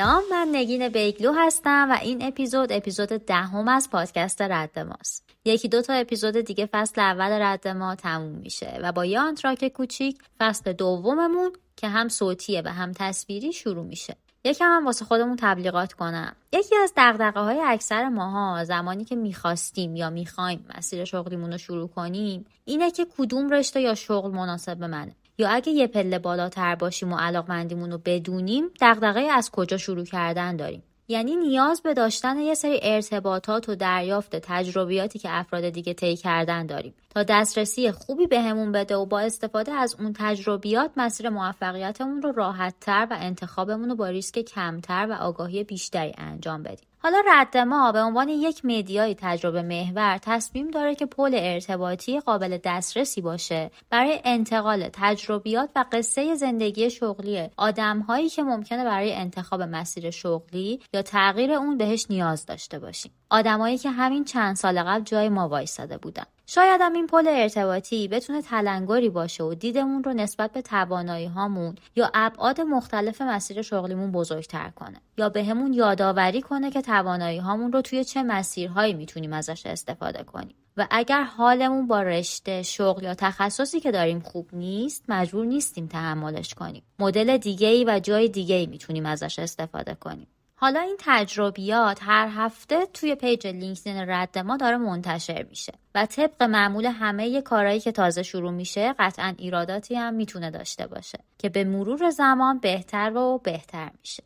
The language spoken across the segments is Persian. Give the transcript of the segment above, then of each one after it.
سلام من نگین بیگلو هستم و این اپیزود اپیزود دهم از پادکست رد ماست. یکی دو تا اپیزود دیگه فصل اول رد ما تموم میشه و با یه آنتراک کوچیک فصل دوممون که هم صوتیه و هم تصویری شروع میشه. یکم هم واسه خودمون تبلیغات کنم. یکی از دغدغه های اکثر ماها زمانی که می‌خواستیم یا می‌خوایم مسیر شغلیمون رو شروع کنیم اینه که کدوم رشته یا شغل مناسب به منه. یا اگه یه پله بالاتر باشیم و علاقمندیمون رو بدونیم دغدغه از کجا شروع کردن داریم. یعنی نیاز به داشتن یه سری ارتباطات و دریافت تجربیاتی که افراد دیگه طی کردن داریم. تا دسترسی خوبی بهمون بده و با استفاده از اون تجربیات مسیر موفقیتمون رو راحتتر و انتخابمون رو با ریسک کمتر و آگاهی بیشتری انجام بدیم. حالا رد ما به عنوان یک مدیای تجربه محور تصمیم داره که پل ارتباطی قابل دسترسی باشه. برای انتقال تجربیات و قصه زندگی شغلی آدمهایی که ممکنه برای انتخاب مسیر شغلی یا تغییر اون بهش نیاز داشته باشیم. آدمایی که همین چند سال قبل جای ما وایستاده بودن. شاید هم این پل ارتباطی بتونه تلنگری باشه و دیدمون رو نسبت به توانایی هامون یا ابعاد مختلف مسیر شغلیمون بزرگتر کنه یا بهمون یه یادآوری کنه که توانایی هامون رو توی چه مسیرهایی می‌تونیم ازش استفاده کنیم. و اگر حالمون با رشته شغل یا تخصصی که داریم خوب نیست مجبور نیستیم تحملش کنیم. مدل دیگه ای و جای دیگه ای می‌تونیم ازش استفاده کنیم. حالا این تجربیات هر هفته توی page LinkedIn رد ما داره منتشر میشه و طبق معمول همه کارهایی که تازه شروع میشه قطعا ایراداتی هم می‌تونه داشته باشه که به مرور زمان بهتر و بهتر میشه.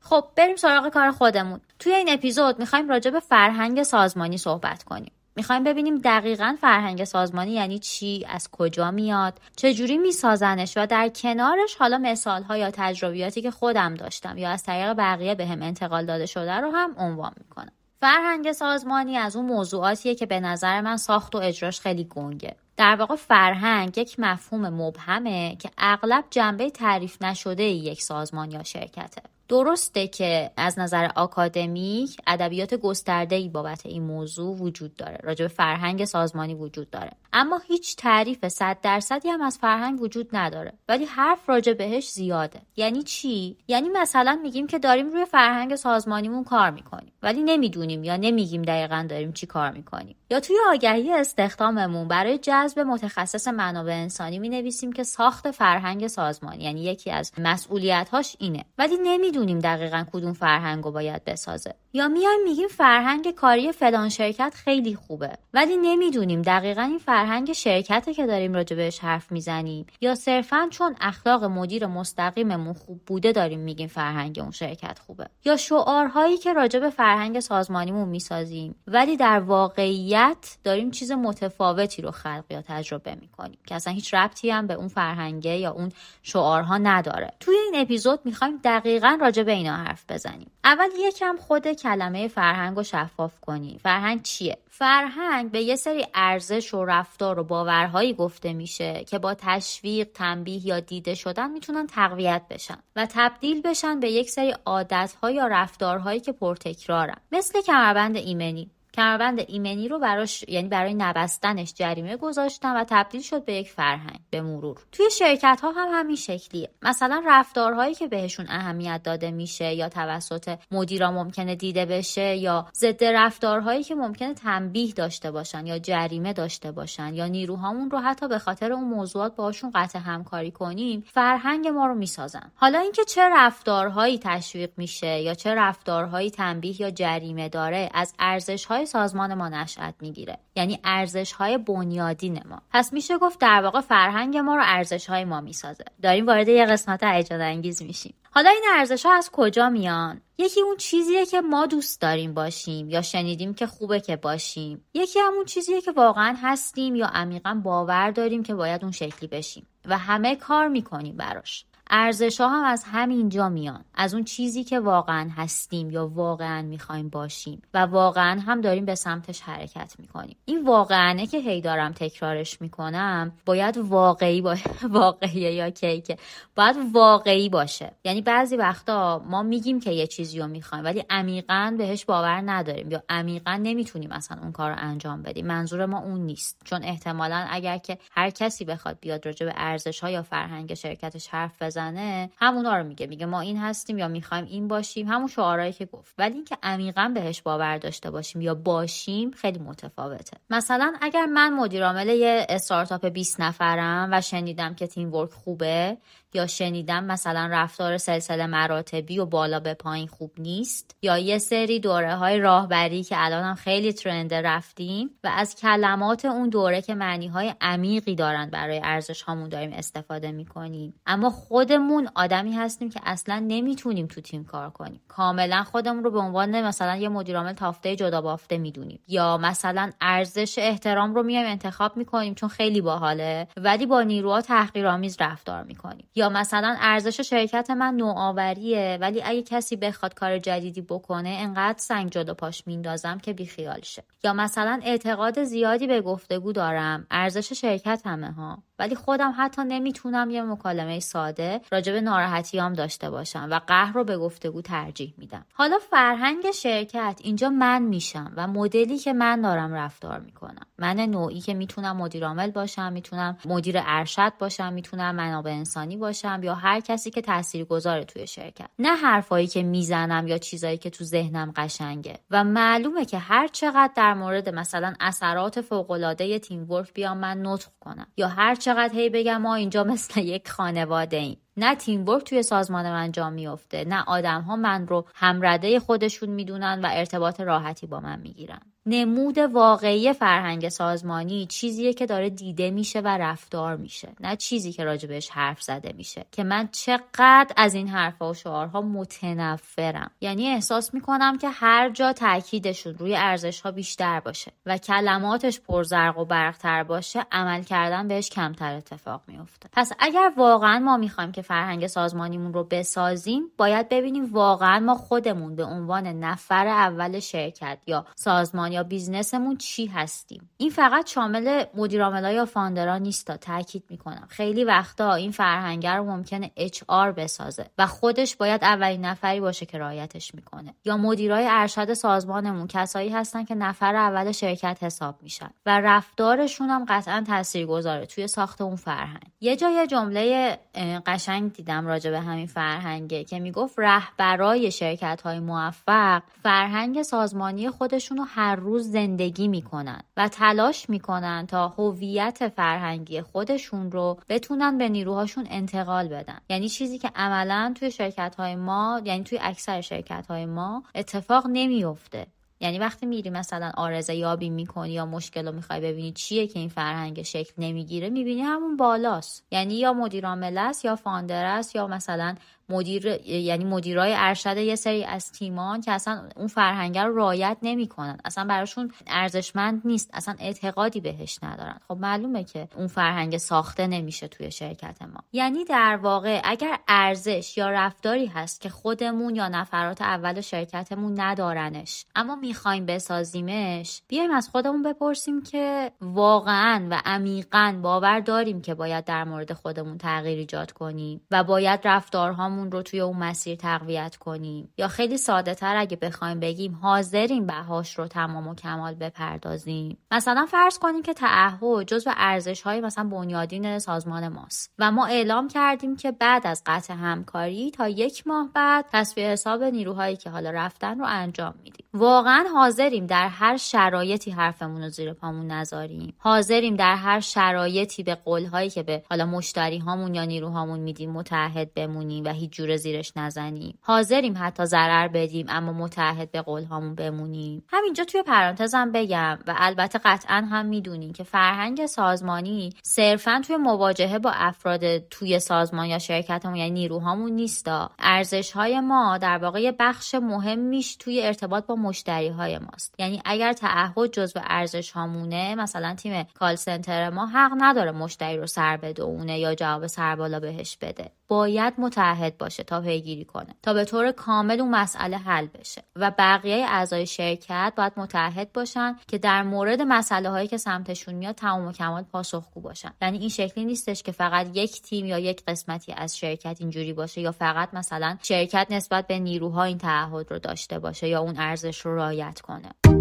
خب بریم سراغ کار خودمون. توی این اپیزود می‌خوایم راجع به فرهنگ سازمانی صحبت کنیم. می‌خوایم ببینیم دقیقا فرهنگ سازمانی یعنی چی از کجا میاد چجوری میسازنش و در کنارش حالا مثال ها یا تجربیاتی که خودم داشتم یا از طریق بقیه به هم انتقال داده شده رو هم عنوان می‌کنم. فرهنگ سازمانی از اون موضوعاتیه که به نظر من ساخت و اجراش خیلی گنگه. در واقع فرهنگ یک مفهوم مبهمه که اغلب جنبه تعریف نشده یک سازمان یا شرکته. درسته که از نظر آکادمیک ادبیات گسترده‌ای بابت این موضوع وجود داره. راجع به فرهنگ سازمانی وجود داره. اما هیچ تعریف صد درصدی هم از فرهنگ وجود نداره. ولی حرف راجع بهش زیاده. یعنی چی؟ یعنی مثلا میگیم که داریم روی فرهنگ سازمانیمون کار می‌کنیم. ولی نمی‌دونیم یا نمیگیم دقیقا داریم چی کار می‌کنیم. یا توی آگهی استخداممون برای جذب متخصص منابع انسانی می‌نویسیم که ساخت فرهنگ سازمانی. یعنی یکی از مسئولیت‌هاش اینه. ولی نمی‌دونیم دقیقا کدوم فرهنگ رو باید بسازه. یا میایم میگیم فرهنگ کاری فلان شرکت خیلی خوبه ولی نمی‌دونیم دقیقا این فرهنگ شرکته که داریم راجع بهش حرف می‌زنیم. یا صرفا چون اخلاق مدیر مستقیممون خوب بوده داریم میگیم فرهنگ اون شرکت خوبه. یا شعارهایی که راجع به فرهنگ سازمانیمون می‌سازیم ولی در واقعیت داریم چیز متفاوتی رو خلق یا تجربه می‌کنیم که اصلا هیچ ربطی هم به اون فرهنگه یا اون شعارها نداره. توی این اپیزود می‌خوایم دقیقا راجع به اینا حرف بزنیم. اول یکم خود کلمه فرهنگ رو شفاف کنیم فرهنگ چیه؟ فرهنگ به یه سری ارزش و رفتار و باورهایی گفته میشه که با تشویق تنبیه یا دیده شدن می‌تونن تقویت بشن و تبدیل بشن به یک سری عادتها یا رفتارهایی که پرتکرارن. مثل کمربند ایمنی. کمربند ایمنی رو براش یعنی برای نبستنش جریمه گذاشتن و تبدیل شد به یک فرهنگ به مرور. توی شرکت ها هم همین شکلیه. مثلا رفتارهایی که بهشون اهمیت داده میشه یا توسط مدیرا ممکنه دیده بشه یا ضد رفتارهایی که ممکنه تنبیه داشته باشن یا جریمه داشته باشن یا نیروهامون رو حتی به خاطر اون موضوعات باشون قطع همکاری کنیم فرهنگ ما رو می‌سازن. حالا اینکه چه رفتارهایی تشویق میشه یا چه رفتارهایی تنبیه یا جریمه داره از ارزش سازمان ما نشأت می‌گیره. یعنی ارزش های بنیادین ما. پس میشه گفت در واقع فرهنگ ما رو ارزش های ما می‌سازه. داریم وارد یه قسمت هیجان انگیز میشیم. حالا این ارزش ها از کجا میان؟ یکی اون چیزیه که ما دوست داریم باشیم یا شنیدیم که خوبه که باشیم. یکی همون چیزیه که واقعا هستیم یا عمیقا باور داریم که باید اون شکلی بشیم. و همه کار می‌کنیم براش. ارزش ها هم از همینجا میان. از اون چیزی که واقعا هستیم یا واقعا می‌خوایم باشیم. و واقعا هم داریم به سمتش حرکت می‌کنیم. این واقعا که هی دارم تکرارش می‌کنم باید واقعی با... واقعیه یا کیکه باید واقعی باشه. یعنی بعضی وقتا ما میگیم که یه چیزی رو می‌خوایم ولی عمیقا بهش باور نداریم. یا عمیقا نمی‌تونیم اصلا اون کار رو انجام بدیم. منظور ما اون نیست. چون احتمالا اگر که هر کسی بخواد بیاد راجع به ارزش ها یا فرهنگ شرکتش حرف بزنه بزنه همونا رو میگه. میگه ما این هستیم یا می‌خوایم این باشیم. همون شعارهایی که گفت. ولی اینکه عمیقا بهش باور داشته باشیم یا باشیم خیلی متفاوته. مثلا اگر من مدیر عامل یه استارتاپ 20 نفرم و شنیدم که تیم ورک خوبه یا شنیدم مثلا رفتار سلسله مراتبی و بالا به پایین خوب نیست؟ یا یه سری دوره های راهبری که الان هم خیلی ترند رفتیم و از کلمات اون دوره که معنی های عمیقی دارن برای ارزش هامون داریم استفاده می‌کنیم. اما خودمون آدمی هستیم که اصلا نمی‌تونیم تو تیم کار کنیم. کاملا خودمون رو به عنوان مثلا یه مدیرعامل تافته جدا بافته می‌دونیم. یا مثلا ارزش احترام رو میایم انتخاب می‌کنیم چون خیلی باحاله ولی با نیروها تحقیرآمیز رفتار می‌کنیم. یا مثلا ارزش شرکت من نوآوریه ولی اگه کسی بخواد کار جدیدی بکنه انقدر سنگ جلو پاش میندازم که بیخیال شه. یا مثلا اعتقاد زیادی به گفتگو دارم ارزش شرکت همه ها. ولی خودم حتی نمی‌تونم یه مکالمه ساده راجب ناراحتیام داشته باشم و قهر رو به گفتگو ترجیح میدم. حالا فرهنگ شرکت اینجا من میشم و مدلی که من دارم رفتار می‌کنم. من نوعی که می‌تونم مدیر عامل باشم می‌تونم مدیر ارشد باشم می‌تونم منابع انسانی باشم یا هر کسی که تاثیر گذاره توی شرکت. نه حرفایی که می‌زنم یا چیزایی که تو ذهنم قشنگه. و معلومه که هر چقدر در مورد مثلا اثرات فوق العاده تیم ورک بیام من نطق کنم. یا هر چقدر هی بگم ما اینجا مثل یک خانواده ایم. نه تیم ورک توی سازمان من جا میفته نه آدم ها من رو همرده خودشون می‌دونن و ارتباط راحتی با من می‌گیرن. نمود واقعی فرهنگ سازمانی چیزیه که داره دیده میشه و رفتار میشه. نه چیزی که راجبش حرف زده میشه. که من چقدر از این حرفها و شعارها متنفرم. یعنی احساس می‌کنم که هر جا تاکیدشون روی ارزش ها بیشتر باشه و کلماتش پرزرق و برقتر باشه عمل کردن بهش کمتر اتفاق میفته پس اگر واقعا ما می‌خوایم که فرهنگ سازمانیمون رو بسازیم باید ببینیم واقعا ما خودمون به عنوان نفر اول شرکت یا سازمان یا بیزنسمون چی هستیم. این فقط شامل مدیرعاملا یا فاندرا نیست تا تاکید می‌کنم. خیلی وقتا این فرهنگ رو ممکنه اچ آر بسازه و خودش باید اولین نفری باشه که رعایتش می‌کنه. یا مدیرای ارشد سازمانمون کسایی هستن که نفر اول شرکت حساب میشن و رفتارشون هم قطعا تاثیرگذاره توی ساخت اون فرهنگ. یه جای جمله قشنگ دیدم راجع به همین فرهنگه که می‌گفت رهبرای شرکت های موفق فرهنگ سازمانی خودشون رو هر روز زندگی می‌کنن و تلاش می‌کنن تا هویت فرهنگی خودشون رو بتونن به نیروهاشون انتقال بدن. یعنی چیزی که عملا توی شرکت های ما یعنی توی اکثر شرکت های ما اتفاق نمیفته یعنی وقتی میری مثلا آرزه یابی می‌کنی یا مشکل رو می‌خوای ببینی چیه که این فرهنگ شکل نمی‌گیره می‌بینی همون بالاست. یعنی یا مدیر است یا فاندر است یا مثلا مدیر یعنی مدیرای ارشد یه سری از تیمان که اصلا اون فرهنگ رو رعایت نمی‌کنن. اصلا براشون ارزشمند نیست. اصلا اعتقادی بهش ندارن. خب معلومه که اون فرهنگ ساخته نمیشه توی شرکت ما. یعنی در واقع اگر ارزش یا رفتاری هست که خودمون یا نفرات اول شرکتمون ندارنش اما می‌خوایم بسازیمش بیایم از خودمون بپرسیم که واقعا و عمیقا باور داریم که باید در مورد خودمون تغییر ایجاد کنیم و باید رفتارهامون رو توی اون مسیر تقویت کنیم. یا خیلی ساده تر اگه بخوایم بگیم حاضریم بهاش رو تمام و کمال بپردازیم. مثلا فرض کنیم که تعهد جزو ارزش های مثلا بنیادین سازمان ماست. و ما اعلام کردیم که بعد از قطع همکاری تا یک ماه بعد تصفیه حساب نیروهایی که حالا رفتن رو انجام میدیم. واقعا حاضریم در هر شرایطی حرفمون رو زیر پامون نذاریم. حاضریم در هر شرایطی به قولهایی که به حالا مشتری هامون یا نیروهامون میدیم متحد بمونیم و هیچ جوره زیرش نزنیم. حاضریم حتی ضرر بدیم اما متحد به قولهامون بمونیم. همینجا توی پرانتزم بگم و البته قطعا هم می‌دونیم که فرهنگ سازمانی صرفا توی مواجهه با افراد توی سازمان یا شرکتمون یعنی نیروهامون نیستا. ارزش های ما در واقع بخش مهمیش توی ارتباط با مشتری های ماست. یعنی اگر تعهد جزو ارزش هامونه مثلا تیم کال سنتر ما حق نداره مشتری رو سر بدونه یا جواب سربالا بهش بده. باید متحد باشه تا پیگیری کنه. تا به طور کامل اون مسئله حل بشه. و بقیه اعضای شرکت باید متحد باشن که در مورد مسئله هایی که سمتشون میاد تمام و کمال پاسخگو باشن. یعنی این شکلی نیستش که فقط یک تیم یا یک قسمتی از شرکت اینجوری باشه یا فقط مثلا شرکت نسبت به نیروها این تعهد رو داشته باشه یا اون ارزش رو رعایت کنه.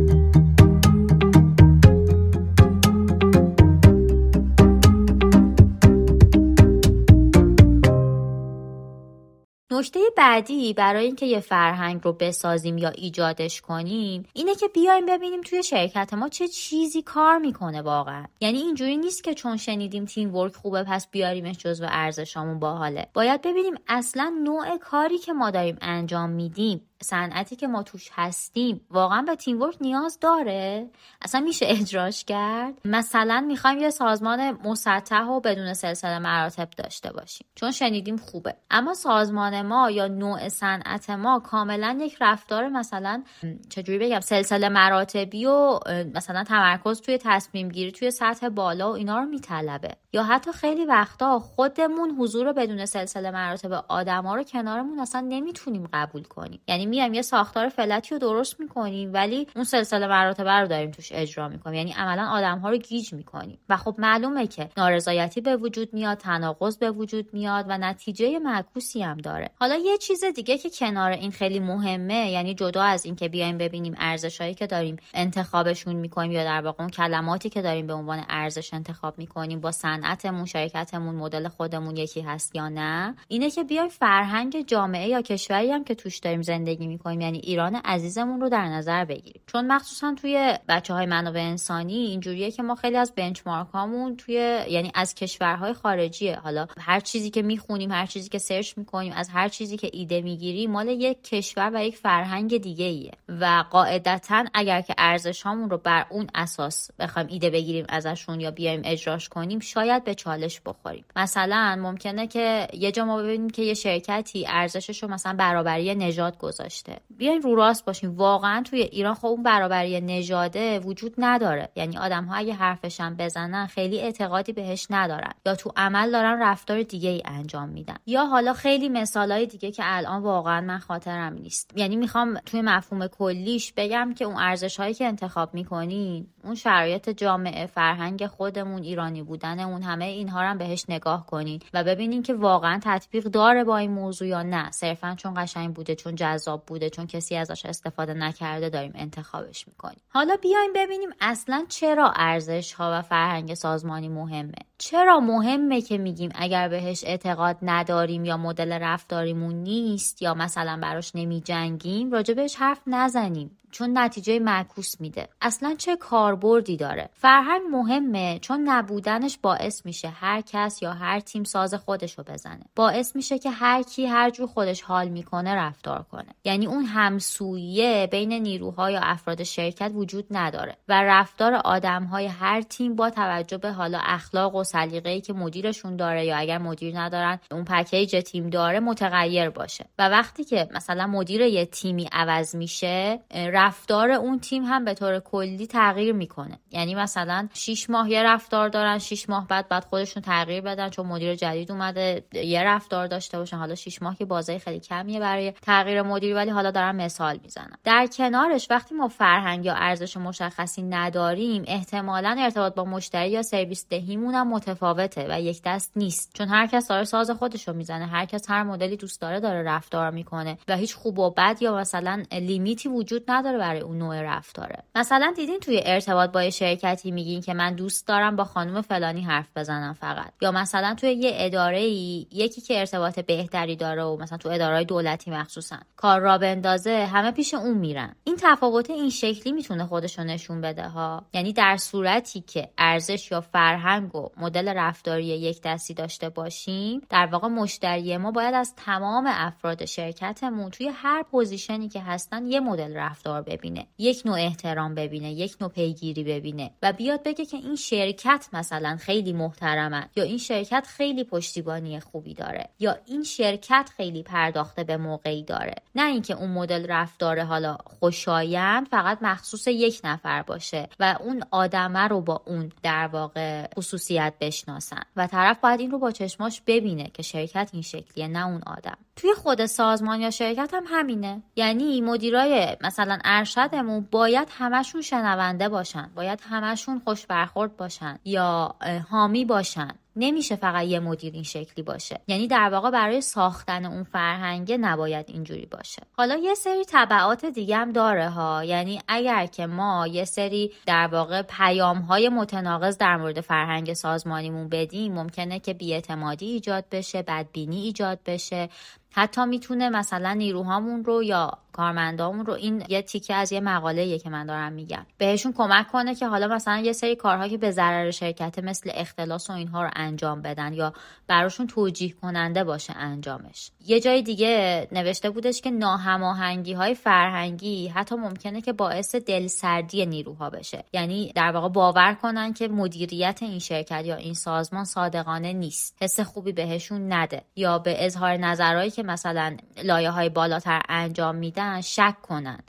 نکته بعدی برای اینکه یه فرهنگ رو بسازیم یا ایجادش کنیم اینه که بیایم ببینیم توی شرکت ما چه چیزی کار می‌کنه واقعا. یعنی اینجوری نیست که چون شنیدیم تیم ورک خوبه پس بیاریمش جزو ارزشامون باحاله. باید ببینیم اصلا نوع کاری که ما داریم انجام میدیم صنعتی که ما توش هستیم واقعا به تیم ورک نیاز داره؟ اصلا میشه اجراش کرد؟ مثلا می‌خوایم یه سازمان مسطح و بدون سلسله مراتب داشته باشیم. چون شنیدیم خوبه. اما سازمان ما یا نوع صنعت ما کاملا یک رفتار مثلا چجوری بگم سلسله مراتبی و مثلا تمرکز توی تصمیم گیری توی سطح بالا و اینا رو میطلبه. یا حتی خیلی وقتا خودمون حضور بدون سلسله مراتب آدما رو کنارمون اصلا نمی‌تونیم قبول کنیم. یعنی میایم یه ساختار فلتی رو درست می‌کنیم ولی اون سلسله مراتبه رو داریم توش اجرا می‌کنیم. یعنی عملا آدم ها رو گیج می‌کنیم. و خب معلومه که نارضایتی به وجود میاد تناقض به وجود میاد و نتیجه معکوسی هم داره. حالا یه چیز دیگه که کنار این خیلی مهمه یعنی جدا از اینکه بیایم ببینیم ارزشهایی که داریم انتخابشون می‌کنیم یا در واقع اون کلماتی که داریم به عنوان ارزش انتخاب می‌کنیم با صنعتمون شرکتمون مدل خودمون یکی هست یا نه اینه که بیایم فرهنگ جامعه یا کشوری هم که توش داریم زندگی می‌کنیم. یعنی ایران عزیزمون رو در نظر بگیریم. چون مخصوصا توی بچه های منابع انسانی اینجوریه که ما خیلی از بنچمارک هامون توی یعنی از کشورهای خارجیه. حالا هر چیزی که می‌خونیم هر چیزی که سرچ می‌کنیم از هر چیزی که ایده می‌گیریم مال یک کشور و یک فرهنگ دیگه ایه و قاعدتا اگر که ارزش هامون رو بر اون اساس بخوایم ایده بگیریم ازشون یا بیایم اجراش کنیم شاید به چالش بخوریم. مثلا ممکنه که یه جا ما ببینیم که یه شرکتی ارزشش رو مثلا برابری نژاد داشته. بیاین رو راست باشیم واقعا توی ایران خب اون برابری نژاده وجود نداره. یعنی آدم ها اگه حرفشم بزنن خیلی اعتقادی بهش ندارن. یا تو عمل دارن رفتار دیگه ای انجام میدن. یا حالا خیلی مثالای دیگه که الان واقعا من خاطرم نیست. یعنی می‌خوام توی مفهوم کلیش بگم که اون ارزش هایی که انتخاب می‌کنین اون شرایط جامعه فرهنگ خودمون ایرانی بودن اون همه اینها رو بهش نگاه کنین و ببینین که واقعا تطبیق داره با این موضوع یا نه. صرفا چون قشنگ بوده چون جذاب بوده چون کسی ازش استفاده نکرده داریم انتخابش می‌کنیم. حالا بیایم ببینیم اصلا چرا ارزش ها و فرهنگ سازمانی مهمه؟ چرا مهمه که میگیم اگر بهش اعتقاد نداریم یا مدل رفتاریمون نیست یا مثلا براش نمی جنگیم راجبش حرف نزنیم؟ چون نتیجه معکوس میده. اصلا چه کاربردی داره؟ فرهنگ مهمه چون نبودنش باعث میشه هر کس یا هر تیم ساز خودش رو بزنه. باعث میشه که هر کی هر جور خودش حال می‌کنه رفتار کنه. یعنی اون همسویه بین نیروها یا افراد شرکت وجود نداره و رفتار آدمهای هر تیم با توجه به حالا اخلاق و سلیقه‌ای که مدیرشون داره یا اگر مدیر ندارن اون پکیج تیم داره متغیر باشه. و وقتی که مثلا مدیر یه تیمی عوض میشه رفتار اون تیم هم به طور کلی تغییر می‌کنه. یعنی مثلا 6 ماه یه رفتار دارن 6 ماه بعد بعد خودشون تغییر بدن چون مدیر جدید اومده یه رفتار داشته باشن. حالا 6 ماه که بازه خیلی کمیه برای تغییر مدیر ولی حالا دارم مثال می‌زنم در کنارش وقتی ما فرهنگ یا ارزش مشخصی نداریم احتمالا ارتباط با مشتری یا سرویس دهیمون هم متفاوته و یک دست نیست. چون هر کس داره ساز خودش رو می‌زنه هر کس هر مدلی دوست داره داره رفتار می‌کنه و هیچ خوب و بد یا مثلا لیمیتی وجود نداره. برای اون نوع رفتاره. مثلا دیدین توی ارتباط با شرکتی میگین که من دوست دارم با خانم فلانی حرف بزنم فقط. یا مثلا توی یه اداره ای یکی که ارتباط بهتری داره و مثلا تو اداره دولتی مخصوصا کار را بندازه همه پیش اون میرن. این تفاوت این شکلی می‌تونه خودشو نشون بده ها. یعنی در صورتی که ارزش یا فرهنگ و مدل رفتاری یک دستی داشته باشیم در واقع مشتری ما باید از تمام افراد شرکتمون توی هر position ی که هستن یه مدل رفتار ببینه. یک نوع احترام ببینه یک نوع پیگیری ببینه و بیاد بگه که این شرکت مثلا خیلی محترمه یا این شرکت خیلی پشتیبانی خوبی داره یا این شرکت خیلی پرداخته به موقعی داره. نه اینکه اون مدل رفتار حالا خوشایند فقط مخصوص یک نفر باشه و اون آدمه رو با اون در واقع خصوصیت بشناسن و طرف باید این رو با چشماش ببینه که شرکت این شکلیه نه اون آدم. توی خود سازمان یا شرکت هم همینه. یعنی مدیرای مثلا ارشدمون باید همشون شنونده باشن باید همشون خوش برخورد باشن یا حامی باشن. نمیشه فقط یه مدیر این شکلی باشه. یعنی در واقع برای ساختن اون فرهنگه نباید اینجوری باشه. حالا یه سری طبعات دیگه هم داره ها. یعنی اگر که ما یه سری در واقع پیام های متناقض در مورد فرهنگ سازمانیمون بدیم ممکنه که بیاعتمادی ایجاد بشه بدبینی ایجاد بشه. حتی می‌تونه مثلا نیروهامون رو یا کارمندامون رو این یه تیکه از یه مقاله که من دارم میگم بهشون کمک کنه که حالا مثلا یه سری کارها که به ضرر شرکت مثل اختلاس و اینها رو انجام بدن یا براشون توجیه کننده باشه انجامش. یه جای دیگه نوشته بودش که ناهماهنگی های فرهنگی حتی ممکنه که باعث دلسردی نیروها بشه. یعنی در واقع باور کنن که مدیریت این شرکت یا این سازمان صادقانه نیست. حس خوبی بهشون نده یا به اظهار نظرهایی که مثلا لایه های بالاتر انجام میدن شک کنن.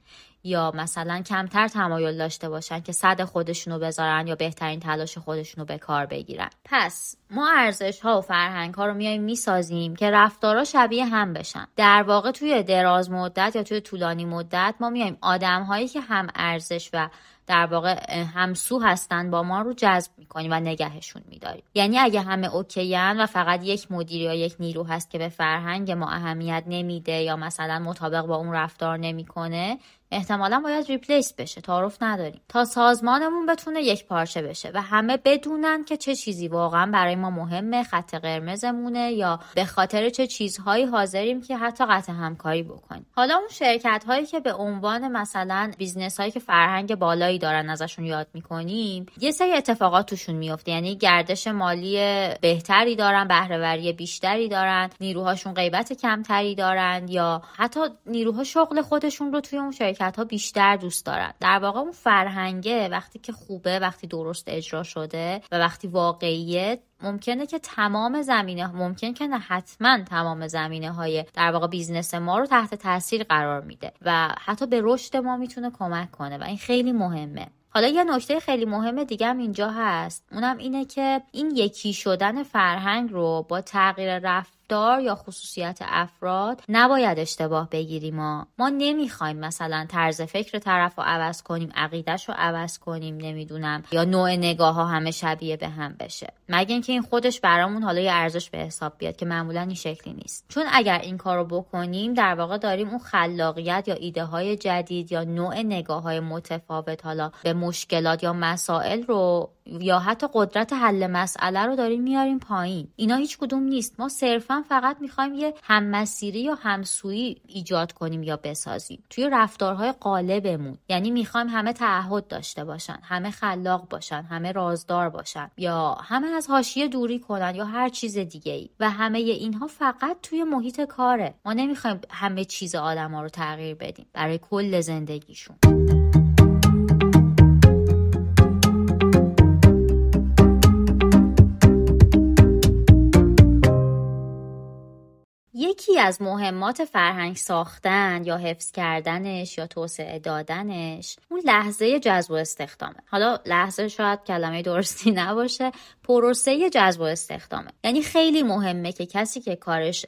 یا مثلا کمتر تمایل داشته باشن که صد خودشونو بذارن یا بهترین تلاش خودشونو به کار بگیرن. پس ما ارزش ها و فرهنگ ها رو میایم می‌سازیم که رفتارا شبیه هم بشن. در واقع توی دراز مدت یا توی طولانی مدت ما میایم آدم هایی که هم ارزش و در واقع همسو هستن با ما رو جذب می‌کنیم و نگهشون میداریم یعنی اگه همه اوکیان و فقط یک مدیر یا یک نیرو هست که به فرهنگ ما اهمیت نمیده یا مثلا مطابق با اون رفتار نمی‌کنه احتمالا باید replace بشه تعارف نداریم. تا سازمانمون بتونه یک پارچه بشه و همه بدونن که چه چیزی واقعا برای ما مهمه خط قرمزمونه یا به خاطر چه چیزهایی حاضریم که حتی قطع همکاری بکنیم. حالا اون شرکت هایی که به عنوان مثلا business هایی که فرهنگ بالایی دارن ازشون یاد می‌کنیم یه سری اتفاقات توشون میفته یعنی گردش مالی بهتری دارن بهرهوری بیشتری دارن نیروهاشون غیبت کمتری دارن یا حتی نیروها شغل خودشون رو توی اون شرکت ها بیشتر دوست دارن. در واقع اون فرهنگه وقتی که خوبه وقتی درست اجرا شده و وقتی واقعیه ممکنه که تمام زمینه ممکن که نه حتما تمام زمینه های در واقع business ما رو تحت تاثیر قرار میده و حتی به رشد ما می‌تونه کمک کنه و این خیلی مهمه. حالا یه نکته خیلی مهم دیگه هم اینجا هست. اونم اینه که این یکی شدن فرهنگ رو با تغییر رفت رفتار یا خصوصیت افراد نباید اشتباه بگیریم ما ما نمی‌خوایم مثلا طرز فکر طرف رو عوض کنیم عقیدش رو عوض کنیم نمی‌دونم یا نوع نگاه ها همه شبیه به هم بشه. مگه اینکه این خودش برامون حالا یه ارزش به حساب بیاد که معمولا این شکلی نیست. چون اگر این کار رو بکنیم در واقع داریم اون خلاقیت یا ایده های جدید یا نوع نگاه های متفاوت حالا به مشکلات یا مسائل رو یا حتی قدرت حل مسئله رو داریم میاریم پایین. اینا هیچ کدوم نیست. ما صرفا فقط می‌خوایم یه هممسیری یا همسویی ایجاد کنیم یا بسازیم. توی رفتارهای قالبمون یعنی می‌خوایم همه تعهد داشته باشن همه خلاق باشن همه رازدار باشن. یا همه از حاشیه دوری کنن یا هر چیز دیگه ای و همه اینها فقط توی محیط کاره. ما نمی‌خوایم همه چیز آدم ها رو تغییر بدیم. برای کل زندگیشون. یکی از مهمات فرهنگ ساختن یا حفظ کردنش یا توسعه دادنش اون لحظه جذب و استخدامه. حالا لحظه شاید کلمه درستی نباشه. پروسه جذب و استخدامه. یعنی خیلی مهمه که کسی که کارش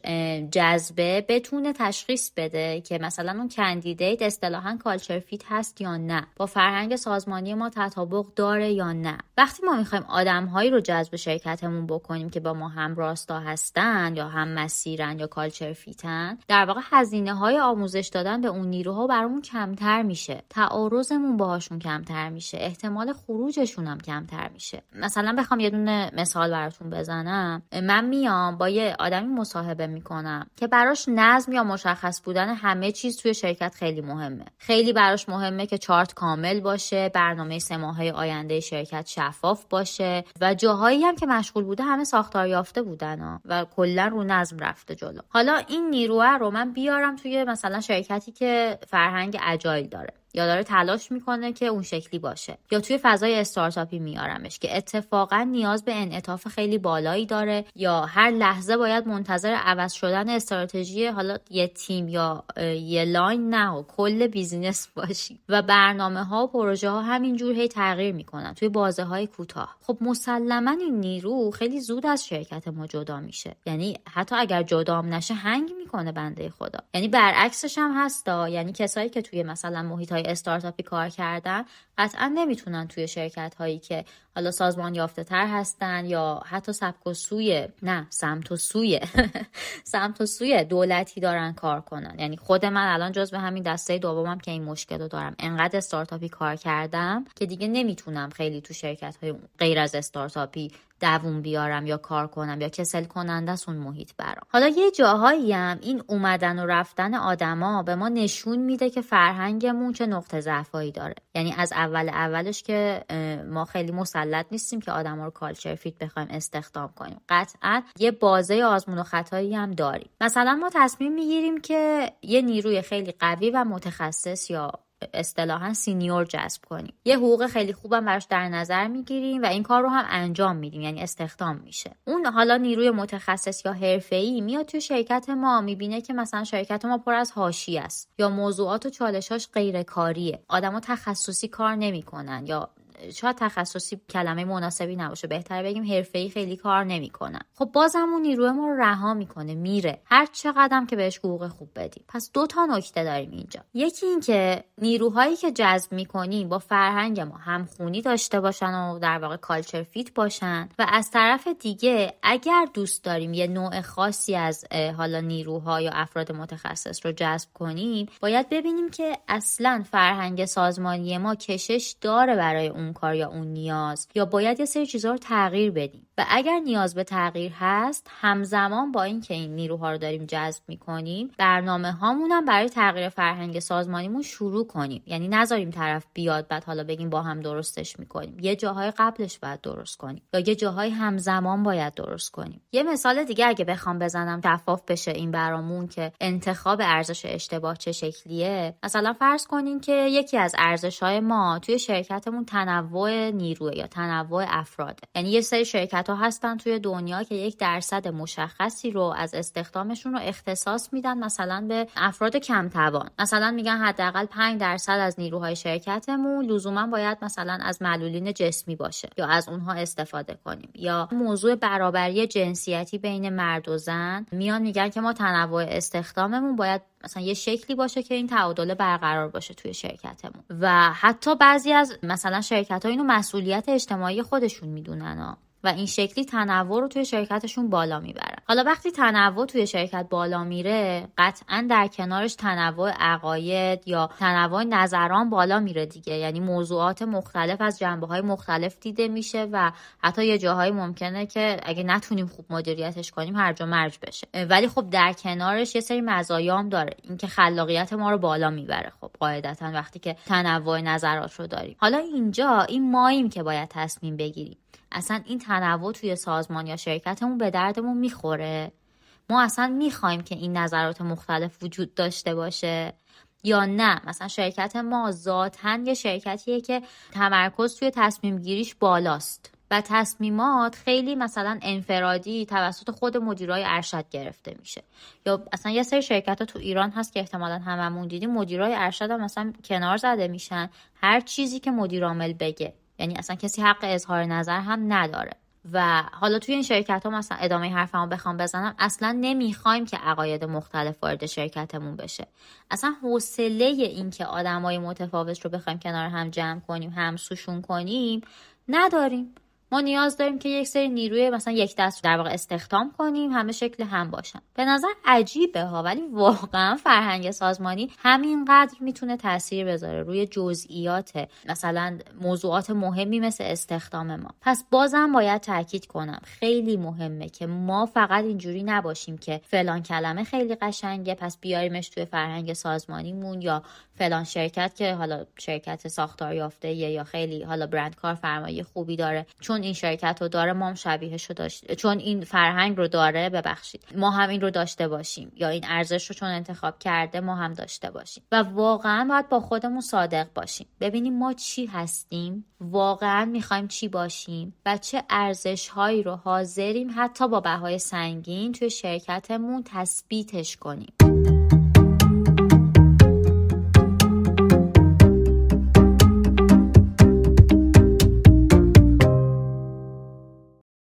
جذبه بتونه تشخیص بده که مثلا اون candidate اصطلاحا culture fit هست یا نه. با فرهنگ سازمانی ما تطابق داره یا نه. وقتی ما می‌خوایم آدمهایی رو جذب شرکتمون بکنیم که با ما هم راستا هستن یا هم مسیرن یا culture fit ن در واقع هزینه های آموزش دادن به اون نیروها برامون کمتر میشه. تعارضمون باهاشون کمتر میشه. احتمال خروجشون هم کمتر میشه. مثلا بخوام یه دونه مثال براتون بزنم. من میام با یه آدمی مصاحبه می‌کنم که براش نظم یا مشخص بودن همه چیز توی شرکت خیلی مهمه. خیلی براش مهمه که چارت کامل باشه برنامه سه ماهه آینده شرکت شفاف باشه و جاهایی هم که مشغول بوده همه ساختار یافته بودن و کلا رو نظم رفته جلو. حالا این نیروه رو من بیارم توی مثلا شرکتی که فرهنگ اجایل داره. یا داره تلاش می‌کنه که اون شکلی باشه. یا توی فضای استارتاپی میارمش که اتفاقا نیاز به انعطاف خیلی بالایی داره یا هر لحظه باید منتظر عوض شدن استراتژی حالا یه تیم یا یه line نه و کل بیزینس باشی. و برنامه ها و پروژه ها همینجور هی تغییر می‌کنن توی بازه های کوتاه. خب مسلما این نیرو خیلی زود از شرکت ما جدا میشه. یعنی حتی اگر جدام نشه hang می‌کنه بنده خدا. یعنی برعکسش هم هستا یعنی کسایی که توی مثلا محیط استارتاپی کار کردن قطعا نمی‌تونن توی شرکت هایی که حالا سازمان یافته تر هستن یا حتی سبک و سوی نه سمت و سوی سمت و سوی دولتی دارن کار کنن. یعنی خود من الان جز به همین دسته دومم که این مشکل رو دارم. انقدر استارتاپی کار کردم که دیگه نمی‌تونم خیلی تو شرکت های غیر از استارتاپی دووم بیارم یا کار کنم یا کسل کننده اون محیط برام. حالا یه جاهایی هم این اومدن و رفتن آدما به ما نشون میده که فرهنگمون چه نقطه ضعفایی داره. یعنی از اول اولش که ما خیلی مسلط نیستیم که آدما رو culture fit بخوایم استخدام کنیم. قطعا یه بازه آزمون و خطایی هم داریم. مثلا ما تصمیم می‌گیریم که یه نیروی خیلی قوی و متخصص یا اصطلاحا senior جذب کنیم. یه حقوق خیلی خوبم براش در نظر می‌گیریم و این کار رو هم انجام میدیم یعنی استخدام میشه. اون حالا نیروی متخصص یا حرفه‌ای میاد توی شرکت ما می‌بینه که مثلا شرکت ما پر از حاشیه است یا موضوعات و چالشاش غیر کاریه آدما تخصصی کار نمی‌کنن یا شاید تخصصی کلمه مناسبی نباشه بهتره بگیم ای خیلی کار نمی‌کنن خب بازم اون نیروی ما رو رها می‌کنه میره. هر چقدر که بهش حقوق خوب بدیم. پس دو تا نکته داریم اینجا. یکی اینکه نیروهایی که جذب می‌کنیم با فرهنگ ما همخونی داشته باشن و در واقع culture fit باشن و از طرف دیگه اگر دوست داریم یه نوع خاصی از حالا نیروها یا افراد متخصص رو جذب کنیم باید ببینیم که اصلا فرهنگ سازمانی ما کشش داره برای اون کار یا اون نیاز یا باید یه سری چیزها رو تغییر بدیم. و اگر نیاز به تغییر هست همزمان با اینکه این نیروها رو داریم جذب می‌کنیم برنامه هامون هم برای تغییر فرهنگ سازمانیمون شروع کنیم. یعنی نذاریم طرف بیاد بعد حالا بگیم با هم درستش می‌کنیم. یه جاهای قبلش باید درست کنیم. یا یه جاهای همزمان باید درست کنیم. یه مثال دیگه اگه بخوام بزنم شفاف بشه این برامون که انتخاب ارزش اشتباه چه شکلیه. مثلا فرض کنین که یکی از ارزش های ما توی شرکتمون تنوع نیروه یا تنوع افراده. یعنی یه سری شرکت هستن توی دنیا که یک درصد مشخصی رو از استخدامشون رو اختصاص میدن مثلا به افراد کم توان. مثلا میگن حداقل 5 درصد از نیروهای شرکتمون لزوما باید مثلا از معلولین جسمی باشه یا از اونها استفاده کنیم. یا موضوع برابری جنسیتی بین مرد و زن میان میگن که ما تنوع استخداممون باید مثلا یه شکلی باشه که این تعادل برقرار باشه توی شرکتمون. و حتی بعضی از مثلا شرکت ها اینو مسئولیت اجتماعی خودشون می‌دونن و این شکلی تنوع رو توی شرکتشون بالا می‌برن حالا وقتی تنوع توی شرکت بالا میره قطعا در کنارش تنوع عقاید یا تنوع نظران بالا میره دیگه. یعنی موضوعات مختلف از جنبه های مختلف دیده میشه و حتی یه جاهایی ممکنه که اگه نتونیم خوب مدیریتش کنیم هر مرج بشه. ولی خب در کنارش یه سری مزایام داره. اینکه خلاقیت ما رو بالا می‌بره خب قاعدتا وقتی که تنوع نظرات رو داریم. حالا اینجا این ماییم که باید تصمیم بگیریم. اصلا این تنوع توی سازمان یا شرکتمون به دردمون می‌خوره. ما اصلا می‌خوایم که این نظرات مختلف وجود داشته باشه یا نه. مثلا شرکت ما ذاتا یه شرکتیه که تمرکز توی تصمیم گیریش بالاست و تصمیمات خیلی مثلا انفرادی توسط خود مدیرای ارشد گرفته میشه. یا اصلا یه سری شرکت ها تو ایران هست که احتمالا هممون دیدیم مدیرای ارشد هم مثلا کنار زده میشن. هر چیزی که مدیر عامل بگه. یعنی اصلا کسی حق اظهار نظر هم نداره. و حالا توی این شرکت ها مثلا ادامه حرفمو بخوام بزنم. اصلا نمی‌خوایم که عقاید مختلف وارد شرکتمون بشه. اصلا حوصله این که آدمای متفاوت رو بخوایم کنار هم جمع کنیم هم سوشون کنیم نداریم. ما نیاز داریم که یک سری نیروی مثلا یک دست در واقع استخدام کنیم همه شکل هم باشن. به نظر عجیبه ها ولی واقعا فرهنگ سازمانی همینقدر می‌تونه تاثیر بذاره روی جزئیات مثلا موضوعات مهمی مثل استخدام ما. پس بازم باید تاکید کنم خیلی مهمه که ما فقط اینجوری نباشیم که فلان کلمه خیلی قشنگه پس بیاریمش توی فرهنگ سازمانیمون یا فلان شرکت که حالا شرکت ساختار یافته یا خیلی حالا برند کارفرمایی خوبی داره. چون این شرکت رو داره ما هم شبیهش رو داشت چون این فرهنگ رو داره ببخشید ما هم این رو داشته باشیم یا این ارزش رو چون انتخاب کرده ما هم داشته باشیم و واقعا باید با خودمون صادق باشیم. ببینیم ما چی هستیم واقعا می‌خوایم چی باشیم و چه ارزش هایی رو حاضریم حتی با بهای سنگین توی شرکتمون تثبیتش کنیم.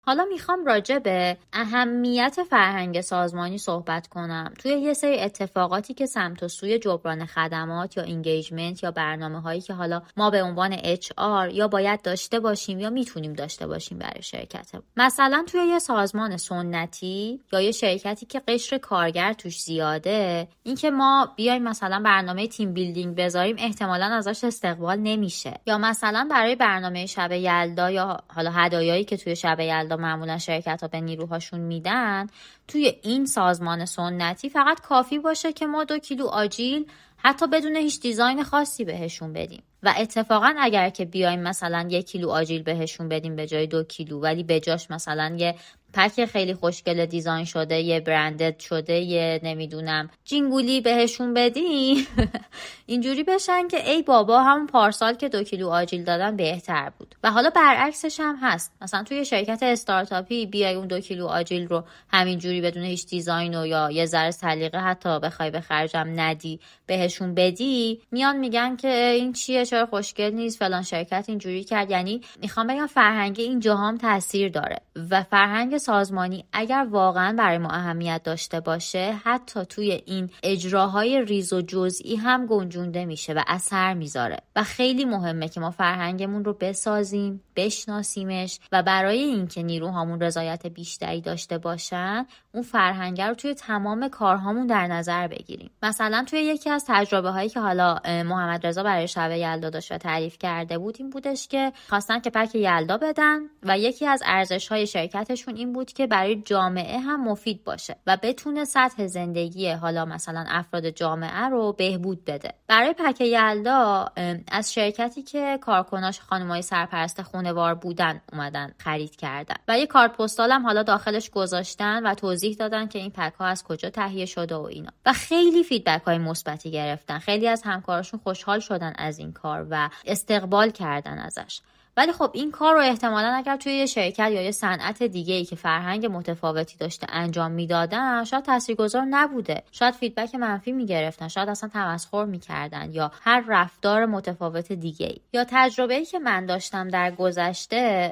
حالا می‌خوام راجع به اهمیت فرهنگ سازمانی صحبت کنم. توی یه سری اتفاقاتی که سمت و سوی جبران خدمات یا engagement یا برنامه هایی که حالا ما به عنوان HR یا باید داشته باشیم یا می‌تونیم داشته باشیم برای شرکت مثلا توی یه سازمان سنتی یا یه شرکتی که قشر کارگر توش زیاده اینکه ما بیایم مثلا برنامه team building بذاریم احتمالا ازش استقبال نمیشه. یا مثلا برای برنامه شب یلدا یا حالا هدایایی که توی شب یلدا معمولا شرکت ها به نیروهاشون میدن توی این سازمان سنتی فقط کافی باشه که ما دو کیلو آجیل حتی بدون هیچ design خاصی بهشون بدیم. و اتفاقا اگر که بیایم مثلا یک کیلو آجیل بهشون بدیم به جای دو کیلو ولی به جاش مثلا یه pack خیلی خوشگل design شده یه branded شده یه نمی‌دونم جینگولی بهشون بدی اینجوری بشن که ای بابا همون پارسال که دو کیلو آجیل دادن بهتر بود. و حالا برعکسش هم هست. مثلا توی شرکت استارتاپی بیای اون دو کیلو آجیل رو همینجوری بدون هیچ دیزاین و یا یه ذره سلیقه حتی بخوای به خرجم ندی بهشون بدی میان میگن که این چیه چرا خوشگل نیست فلان شرکت اینجوری کرد. یعنی می‌خوام بگم فرهنگ این هم تاثیر داره. و فرهنگ سازمانی اگر واقعا برای ما اهمیت داشته باشه حتی توی این اجراهای ریز و جزئی هم گنجونده میشه و اثر می‌ذاره. و خیلی مهمه که ما فرهنگمون رو بسازیم بشناسیمش و برای اینکه نیروهامون رضایت بیشتری داشته باشن اون فرهنگ رو توی تمام کارهامون در نظر بگیریم. مثلا توی یکی از تجربه هایی که حالا محمد رضا برای شب یلدا داشت و تعریف کرده بود این بودش که خواستن که پک یلدا بدن و یکی از ارزش های شرکتشون این بود که برای جامعه هم مفید باشه و بتونه سطح زندگی حالا مثلا افراد جامعه رو بهبود بده. برای پک یلدا از شرکتی که کارکناش خانمای سرپرست خونوار بودن اومدن خرید کردن و یه کارت پستال هم حالا داخلش گذاشتن و توضیح دادن که این پک ها از کجا تهیه شده و اینا. و خیلی فیدبک های مثبتی گرفتن. خیلی از همکاراشون خوشحال شدن از این کار و استقبال کردن ازش. ولی خب این کار رو احتمالا اگر توی یه شرکت یا یه صنعت دیگه ای که فرهنگ متفاوتی داشته انجام می‌دادن شاید تاثیرگذار نبوده. شاید feedback منفی می‌گرفتن. شاید اصلا تمسخر می‌کردن یا هر رفتار متفاوت دیگه ای یا تجربه ای که من داشتم در گذشته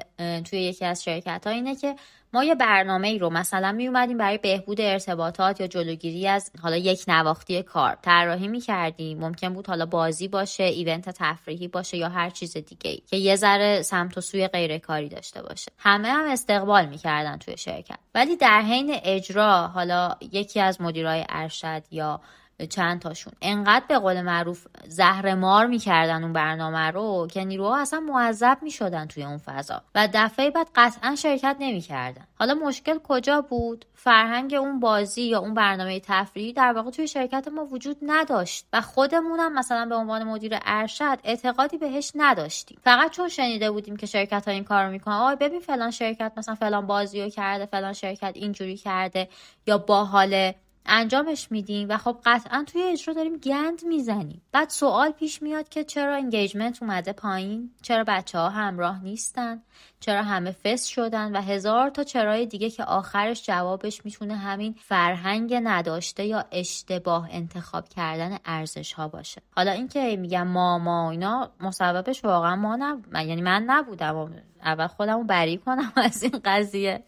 توی یکی از شرکت ها اینه که یه برنامه ای رو مثلا می اومدیم برای بهبود ارتباطات یا جلوگیری از حالا یک نواختی کار طراحی می کردیم ممکن بود حالا بازی باشه event تفریحی باشه یا هر چیز دیگه ای که یه ذره سمت و سوی غیرکاری داشته باشه. همه هم استقبال می‌کردن توی شرکت. ولی در حین اجرا حالا یکی از مدیرای ارشد یا چند تاشون. انقدر به قول معروف زهر مار می‌کردن اون برنامه رو که نیروها اصلا معذب می‌شدن توی اون فضا و دفعه بعد قطعا شرکت نمی‌کردن. حالا مشکل کجا بود؟ فرهنگ اون بازی یا اون برنامه تفریحی در واقع توی شرکت ما وجود نداشت و خودمونم مثلا به عنوان مدیر ارشد اعتقادی بهش نداشتیم. فقط چون شنیده بودیم که شرکت ها این کار رو می‌کنن آی ببین فلان شرکت مثلا فلان بازی رو کرده فلان شرکت اینجوری کرده یا باحاله انجامش میدیم و خب قطعا توی اجرا داریم گند می‌زنیم. بعد سوال پیش میاد که چرا انگیجمنت اومده پایین؟ چرا بچه ها همراه نیستن؟ چرا همه فس شدن؟ و هزار تا چرای دیگه که آخرش جوابش می‌تونه همین فرهنگ نداشته یا اشتباه انتخاب کردن ارزش ها باشه. حالا اینکه میگم ما ما اینا مسببش واقعا ما نب... یعنی من نبودم. اول خودمو بری کنم از این قضیه.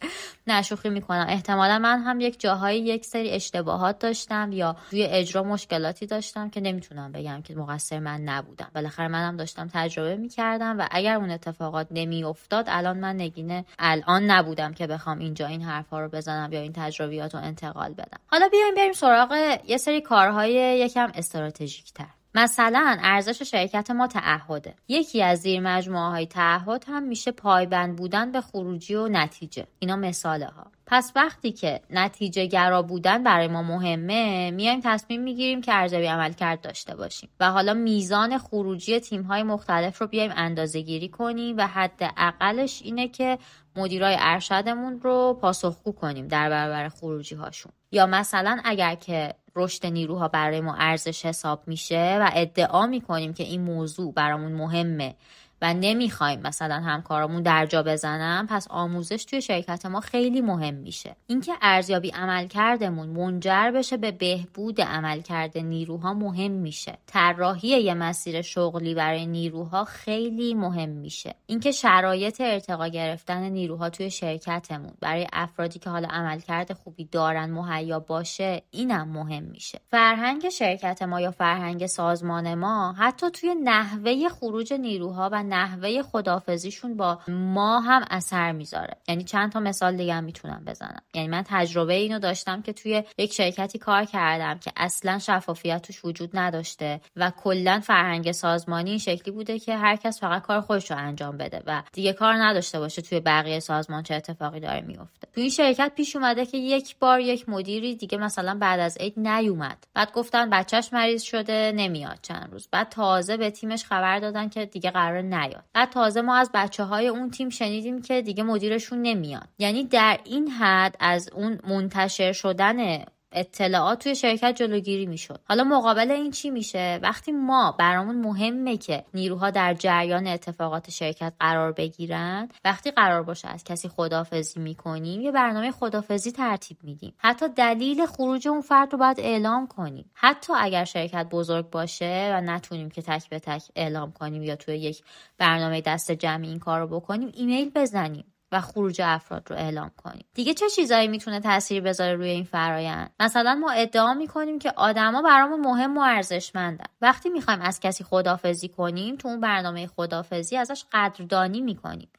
نشوخی می‌کنم. احتمالا من هم یک جاهایی یک سری اشتباهات داشتم یا توی اجرا مشکلاتی داشتم که نمی‌تونم بگم که مقصر من نبودم. بالاخره منم داشتم تجربه می‌کردم و اگر اون اتفاقات نمیافتاد الان من نگینه الان نبودم که بخوام اینجا این حرفها رو بزنم یا این تجربیات رو انتقال بدم. حالا بیایم بریم سراغ یه سری کارهای یکم استراتژیک تر مثلا ارزش شرکت ما تعهده. یکی از زیر مجموعه های تعهد هم میشه پایبند بودن به خروجی و نتیجه. اینا مثاله ها پس وقتی که نتیجه گرا بودن برای ما مهمه میایم تصمیم می‌گیریم که ارزیابی عمل کرد داشته باشیم و حالا میزان خروجی تیم های مختلف رو بیایم اندازه گیری کنیم و حد اقلش اینه که مدیرای ارشدمون رو پاسخگو کنیم در برابر خروجی هاشون یا مثلا اگر که رشد نیروها برای ما ارزش حساب میشه و ادعا می‌کنیم که این موضوع برامون مهمه. و نمی‌خوایم مثلا همکارامون درجا بزنن پس آموزش توی شرکت ما خیلی مهم میشه. اینکه ارزیابی عملکردمون منجر بشه به بهبود عملکرد نیروها مهم میشه. طراحی یه مسیر شغلی برای نیروها خیلی مهم میشه. اینکه شرایط ارتقا گرفتن نیروها توی شرکتمون برای افرادی که حالا عملکرد خوبی دارن مهیا باشه اینم مهم میشه. فرهنگ شرکت ما یا فرهنگ سازمان ما حتی توی نحوه خروج نیروها و نحوه خدافزیشون با ما هم اثر می‌ذاره. یعنی چند تا مثال دیگه هم می‌تونم بزنم. یعنی من تجربه اینو داشتم که توی یک شرکتی کار کردم که اصلا شفافیت توش وجود نداشته و کلا فرهنگ سازمانی این شکلی بوده که هر کس فقط کار خودش رو انجام بده و دیگه کار نداشته باشه توی بقیه سازمان چه اتفاقی داره میفته تو این شرکت پیش اومده که یک بار یک مدیری دیگه مثلا بعد از عید نیومد. بعد گفتن بچهش مریض شده نمیاد چند روز. بعد تازه به تیمش خبر دادن که دیگه قرار نیاد. بعد تازه ما از بچه های اون تیم شنیدیم که دیگه مدیرشون نمیاد. یعنی در این حد از اون منتشر شدن اطلاعات توی شرکت جلوگیری می‌شد. حالا مقابل این چی میشه؟ وقتی ما برامون مهمه که نیروها در جریان اتفاقات شرکت قرار بگیرن وقتی قرار باشه از کسی خدافزی می‌کنیم یه برنامه خدافزی ترتیب میدیم. حتی دلیل خروج اون فرد رو باید اعلام کنیم. حتی اگر شرکت بزرگ باشه و نتونیم که تک به تک اعلام کنیم یا توی یک برنامه دست جمعی این کار رو بکنیم ایمیل بزنیم. و خروج افراد رو اعلام کنیم. دیگه چه چیزایی می‌تونه تاثیر بذاره روی این فرایند؟ مثلا ما ادعا می‌کنیم که آدما برامون مهم و ارزشمندن. وقتی می‌خوایم از کسی خدافزی کنیم تو اون برنامه خدافزی ازش قدردانی می‌کنیم.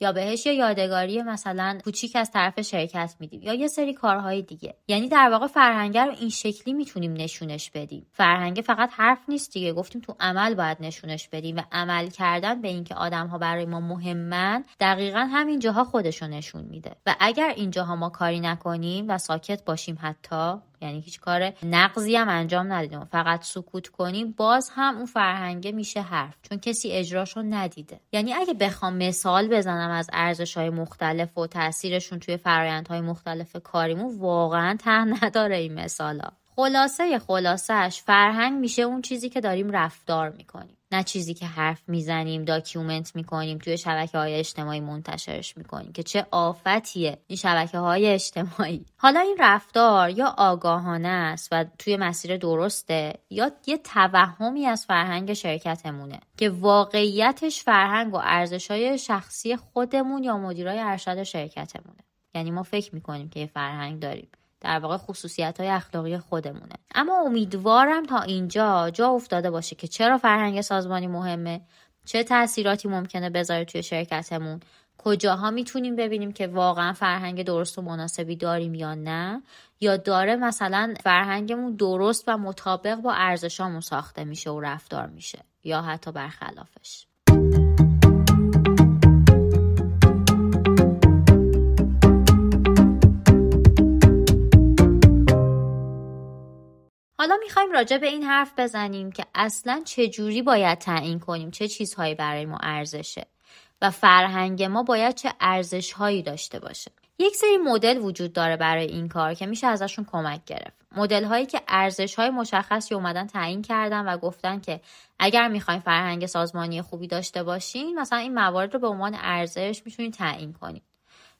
یا بهش یه یادگاری مثلا کوچیک از طرف شرکت میدیم یا یه سری کارهای دیگه. یعنی در واقع فرهنگ رو این شکلی می‌تونیم نشونش بدیم. فرهنگ فقط حرف نیست دیگه. گفتیم تو عمل باید نشونش بدیم و عمل کردن به اینکه آدم ها برای ما مهمن دقیقا همین جاها خودشو نشون میده. و اگر اینجاها ما کاری نکنیم و ساکت باشیم حتی یعنی هیچ کار نقضی هم انجام ندیدیم فقط سکوت کنیم باز هم اون فرهنگه میشه حرف چون کسی اجراشو ندیده. یعنی اگه بخوام مثال بزنم از ارزش های مختلف و تاثیرشون توی فرایندهای مختلف کاریمون واقعا ته نداره این مثالا. خلاصه خلاصهش فرهنگ میشه اون چیزی که داریم رفتار می‌کنیم. نه چیزی که حرف می‌زنیم document می‌کنیم توی شبکه های اجتماعی منتشرش می‌کنیم که چه آفتیه این شبکه های اجتماعی. حالا این رفتار یا آگاهانه است و توی مسیر درسته یا یه توهمی از فرهنگ شرکتمونه که واقعیتش فرهنگ و ارزش های شخصی خودمون یا مدیرای ارشد شرکتمونه. یعنی ما فکر می‌کنیم که یه فرهنگ داریم. در واقع خصوصیت های اخلاقی خودمونه. اما امیدوارم تا اینجا جا افتاده باشه که چرا فرهنگ سازمانی مهمه چه تاثیراتی ممکنه بذاره توی شرکتمون کجاها می‌تونیم ببینیم که واقعا فرهنگ درست و مناسبی داریم یا نه یا داره مثلا فرهنگمون درست و مطابق با ارزشامون ساخته میشه و رفتار میشه یا حتی برخلافش. حالا می‌خوایم راجع به این حرف بزنیم که اصلا چه جوری باید تعیین کنیم؟ چه چیزهایی برای ما ارزشه؟ و فرهنگ ما باید چه ارزشهایی داشته باشه؟ یک سری مدل وجود داره برای این کار که میشه ازشون کمک گرفت. مدل هایی که ارزش های مشخصی اومدن تعیین کردن و گفتن که اگر می‌خوایم فرهنگ سازمانی خوبی داشته باشین مثلا این موارد رو به عنوان ارزش می‌تونید تعیین کنید.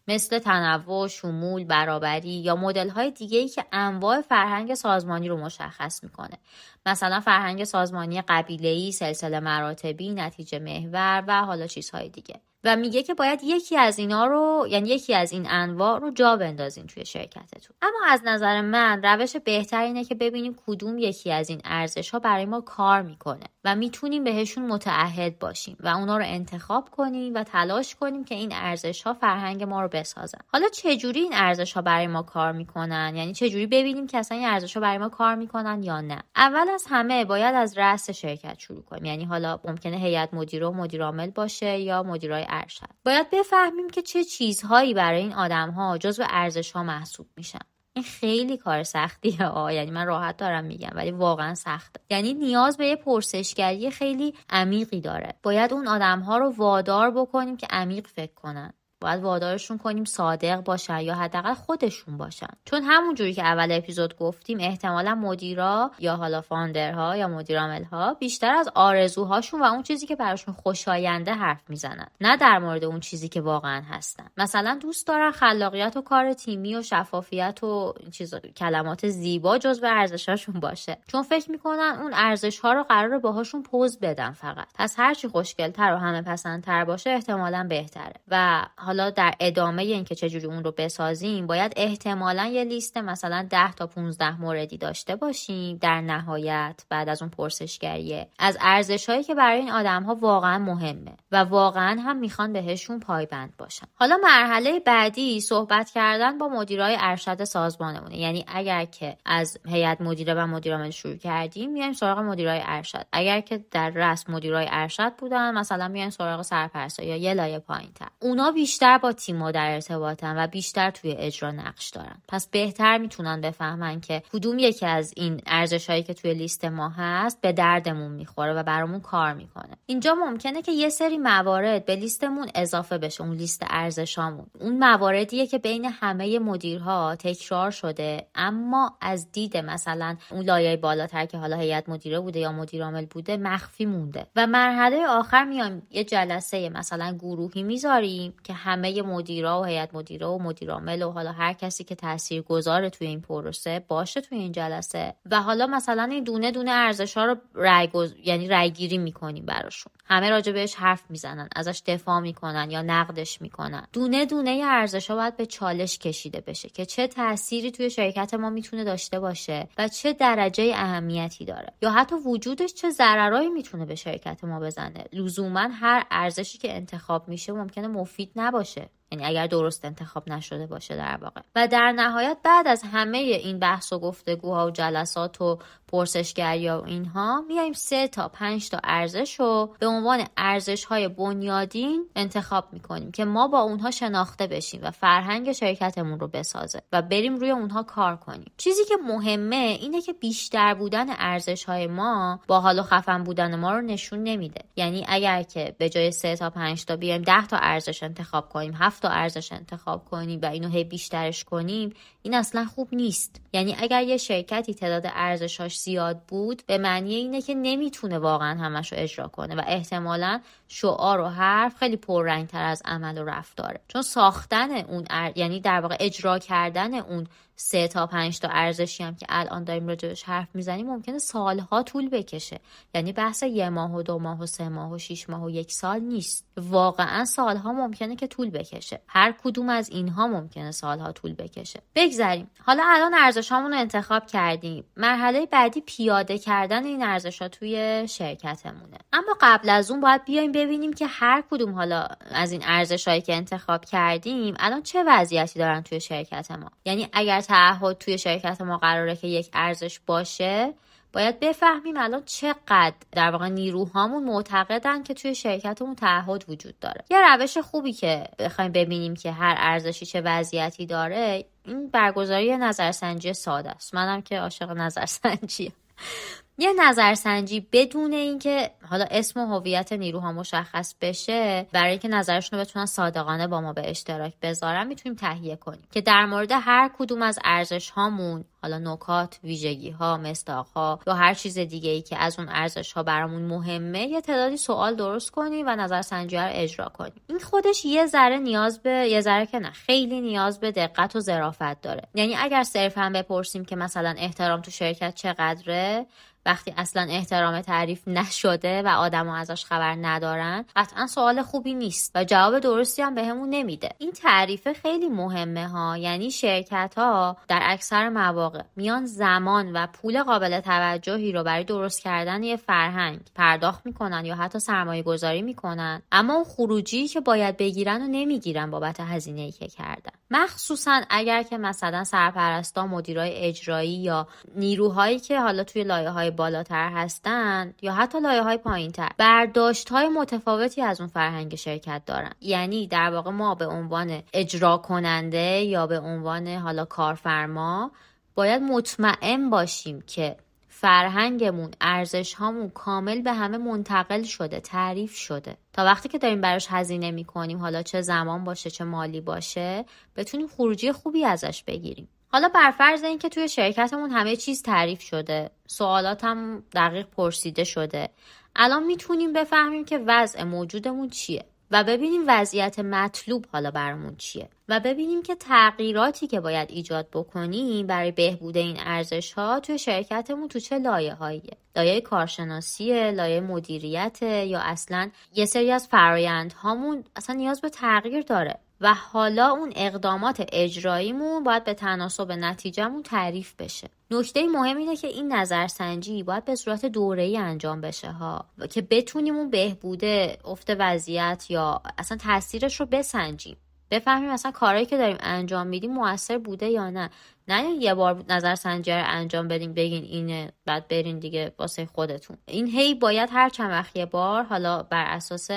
مثل تنوع، شمول، برابری یا مدل های دیگه ای که انواع فرهنگ سازمانی رو مشخص می‌کنه. مثلا فرهنگ سازمانی قبیله ای، سلسله مراتبی، نتیجه محور و حالا چیزهای دیگه. و میگه که باید یکی از اینا رو یعنی یکی از این انواع رو جا بندازین توی شرکتتون. اما از نظر من روش بهتر اینه که ببینیم کدوم یکی از این ارزش ها برای ما کار می‌کنه و می‌تونیم بهشون متعهد باشیم و اونا رو انتخاب کنیم و تلاش کنیم که این ارزش ها فرهنگ ما رو بسازن. حالا چجوری این ارزش ها برای ما کار می‌کنن؟ یعنی چجوری ببینیم که اصلا این ارزش ها برای ما کار می‌کنن یا نه؟ اول از همه باید از رأس شرکت شروع کنیم. یعنی حالا ممکنه هیئت مدیره و مدیر عامل باشه یا مدیرای ارشد باید بفهمیم که چه چیزهایی برای این آدم ها جزو ارزش ها محسوب میشن. این خیلی کار سختیه آه. یعنی من راحت دارم میگم ولی واقعا سخته. یعنی نیاز به یه پرسشگری خیلی عمیقی داره. باید اون آدم ها رو وادار بکنیم که عمیق فکر کنن. باید وادارشون کنیم صادق باشن یا حداقل خودشون باشن. چون همونجوری که اول اپیزود گفتیم احتمالا مدیرا یا حالا فاندرها یا مدیرعاملها بیشتر از آرزوهاشون و اون چیزی که براشون خوشاینده حرف می‌زنن نه در مورد اون چیزی که واقعا هستن. مثلا دوست دارن خلاقیت و کار تیمی و شفافیت و چیز کلمات زیبا جزو ارزشاشون باشه. چون فکر می‌کنن اون ارزش ها رو قرار باهاشون پوز بدن فقط. پس هرچی خوشگلتر و همه پسندتر باشه احتمالا بهتره. و حالا در ادامه اینکه چجوری اون رو بسازیم باید احتمالا یه لیست مثلا 10 تا 15 موردی داشته باشیم در نهایت بعد از اون پرسشگریه. از ارزش هایی که برای این آدم ها واقعا مهمه و واقعا هم می‌خوان بهشون پایبند باشن. حالا مرحله بعدی صحبت کردن با مدیرای ارشد سازمانمونه. یعنی اگر که از هیئت مدیره و مدیرعامل شروع کردیم میایم سراغ مدیرای ارشد. اگر که در رسم مدیرای ارشد بودن مثلا میایم سراغ سرپرستا یا یه لایه پایینتر. اونا بیشتر با تیم در ارتباطن و بیشتر توی اجرا نقش دارن پس بهتر می‌تونن بفهمن که کدوم یکی از این ارزش هایی که توی لیست ما هست به دردمون می‌خوره و برامون کار می‌کنه. اینجا ممکنه که یه سری موارد به لیستمون اضافه بشه اون لیست ارزشامون اون مواردیه که بین همه مدیرها تکرار شده اما از دید مثلا اون لایه بالاتر که حالا هیئت مدیره بوده یا مدیر عامل بوده مخفی مونده. و مرحله آخر میایم یه جلسه مثلا گروهی می‌ذاریم که همه مدیرا و هیئت مدیره و مدیر عامل و حالا هر کسی که تاثیر گذاره توی این پروسه باشه توی این جلسه. و حالا مثلا این دونه دونه ارزش ها رو رای گز... یعنی رای گیری می‌کنیم براشون. همه راجع بهش حرف می‌زنن ازش دفاع می‌کنن یا نقدش می‌کنن. دونه دونه ارزش ها باید به چالش کشیده بشه که چه تأثیری توی شرکت ما می‌تونه داشته باشه و چه درجه اهمیتی داره. یا حتی وجودش چه ضررایی می‌تونه به شرکت ما بزنه. لزوما هر ارزشی که انتخاب میشه ممکنه مفید نباشه. نباشه یعنی اگر درست انتخاب نشده باشه در واقع. و در نهایت بعد از همه این بحث و گفتگوها و جلسات و پرسشگری و اینها میایم سه تا پنج تا ارزش رو به عنوان ارزش های بنیادین انتخاب می‌کنیم که ما با اونها شناخته بشیم و فرهنگ شرکتمون رو بسازه و بریم روی اونها کار کنیم. چیزی که مهمه اینه که بیشتر بودن ارزش های ما با حال و خفن بودن ما رو نشون نمیده. یعنی اگر که به جای سه تا پنج تا بیایم ده تا ارزش انتخاب کنیم تا ارزش انتخاب کنیم و اینو هی بیشترش کنیم این اصلا خوب نیست. یعنی اگر یه شرکتی تعداد ارزشاش زیاد بود به معنی اینه که نمی‌تونه واقعا همش رو اجرا کنه و احتمالا شعار و حرف خیلی پررنگتر از عمل و رفتاره. چون ساختن اون یعنی در واقع اجرا کردن اون سه تا پنج تا ارزشی هم که الان داریم راجبش حرف می‌زنیم ممکنه سالها طول بکشه. یعنی بحث یه ماه و دو ماه و سه ماه و شیش ماه و یک سال نیست. واقعا سالها ممکنه که طول بکشه. هر کدوم از اینها ممکنه سالها طول بکشه. بگذریم. حالا الان ارزشامون رو انتخاب کردیم. مرحله بعدی پیاده کردن این ارزش ها توی شرکتمونه. اما قبل از اون باید بیایم ببینیم که هر کدوم حالا از این ارزش که انتخاب کردیم الان چه وضعیتی دارن توی شرکت ما. یعنی اگر تعهد توی شرکت ما قراره که یک ارزش باشه باید بفهمیم الان چقدر در واقع نیروهامون معتقدن که توی شرکتمون تعهد وجود داره. یه روش خوبی که بخوایم ببینیم که هر ارزشی چه وضعیتی داره این برگزاری نظرسنجی ساده است. منم که عاشق نظرسنجی یه نظرسنجی بدون اینکه حالا اسم و هویت نیروها مشخص بشه برای اینکه نظرشون رو بتونن صادقانه با ما به اشتراک بذارن می‌تونیم تهیه کنیم. که در مورد هر کدوم از ارزش هامون حالا نکات ویژگی ها مستاق ها یا هر چیز دیگه ای که از اون ارزش ها برامون مهمه یه تعدادی سوال درست کنیم و نظرسنجی رو اجرا کنیم این خودش یه ذره نیاز به یه ذره که نه خیلی نیاز به دقت و ظرافت داره. یعنی اگر صرفا بپرسیم که مثلا احترام تو شرکت چقدره وقتی اصلا احترام تعریف نشده و آدما ازش خبر ندارن قطعا سوال خوبی نیست و جواب درستی هم بهمون نمیده. این تعریف خیلی مهمه ها. یعنی شرکت ها در اکثر مواقع میان زمان و پول قابل توجهی رو برای درست کردن یه فرهنگ پرداخت می‌کنن یا حتی سرمایه گذاری می‌کنن. اما اون خروجی که باید بگیرن و نمی‌گیرن بابت هزینه ای که کردن. مخصوصا اگر که مثلا سرپرستا مدیرای اجرایی یا نیروهایی که حالا توی لایه های بالاتر هستند یا حتی لایه های پایین تر برداشت های متفاوتی از اون فرهنگ شرکت دارن. یعنی در واقع ما به عنوان اجرا کننده یا به عنوان حالا کارفرما باید مطمئن باشیم که فرهنگمون ارزش هامون کامل به همه منتقل شده تعریف شده. تا وقتی که داریم براش هزینه می‌کنیم حالا چه زمان باشه چه مالی باشه بتونیم خروجی خوبی ازش بگیریم. حالا بر فرض اینکه توی شرکتمون همه چیز تعریف شده سوالات هم دقیق پرسیده شده. الان می‌تونیم بفهمیم که وضع موجودمون چیه. و ببینیم وضعیت مطلوب حالا برامون چیه. و ببینیم که تغییراتی که باید ایجاد بکنیم برای بهبود این ارزش ها توی شرکتمون تو چه لایه هاییه لایه کارشناسی لایه مدیریت یا اصلا یه سری از فرایند هامون اصلا نیاز به تغییر داره. و حالا اون اقدامات اجراییمون باید به تناسب نتیجهمون تعریف بشه. نکته مهم اینه که این نظرسنجی باید به صورت ای انجام بشه ها. که بتونیم اون بهبوده افت وضعیت یا اصلا تاثیرش رو بسنجیم. بفهمیم مثلا کارهایی که داریم انجام میدیم موثر بوده یا نه. نه یه بار نظر سنجی رو انجام بدیم بگین اینه بعد برین دیگه واسه خودتون. این هی باید هر چند وقت یه بار حالا بر اساس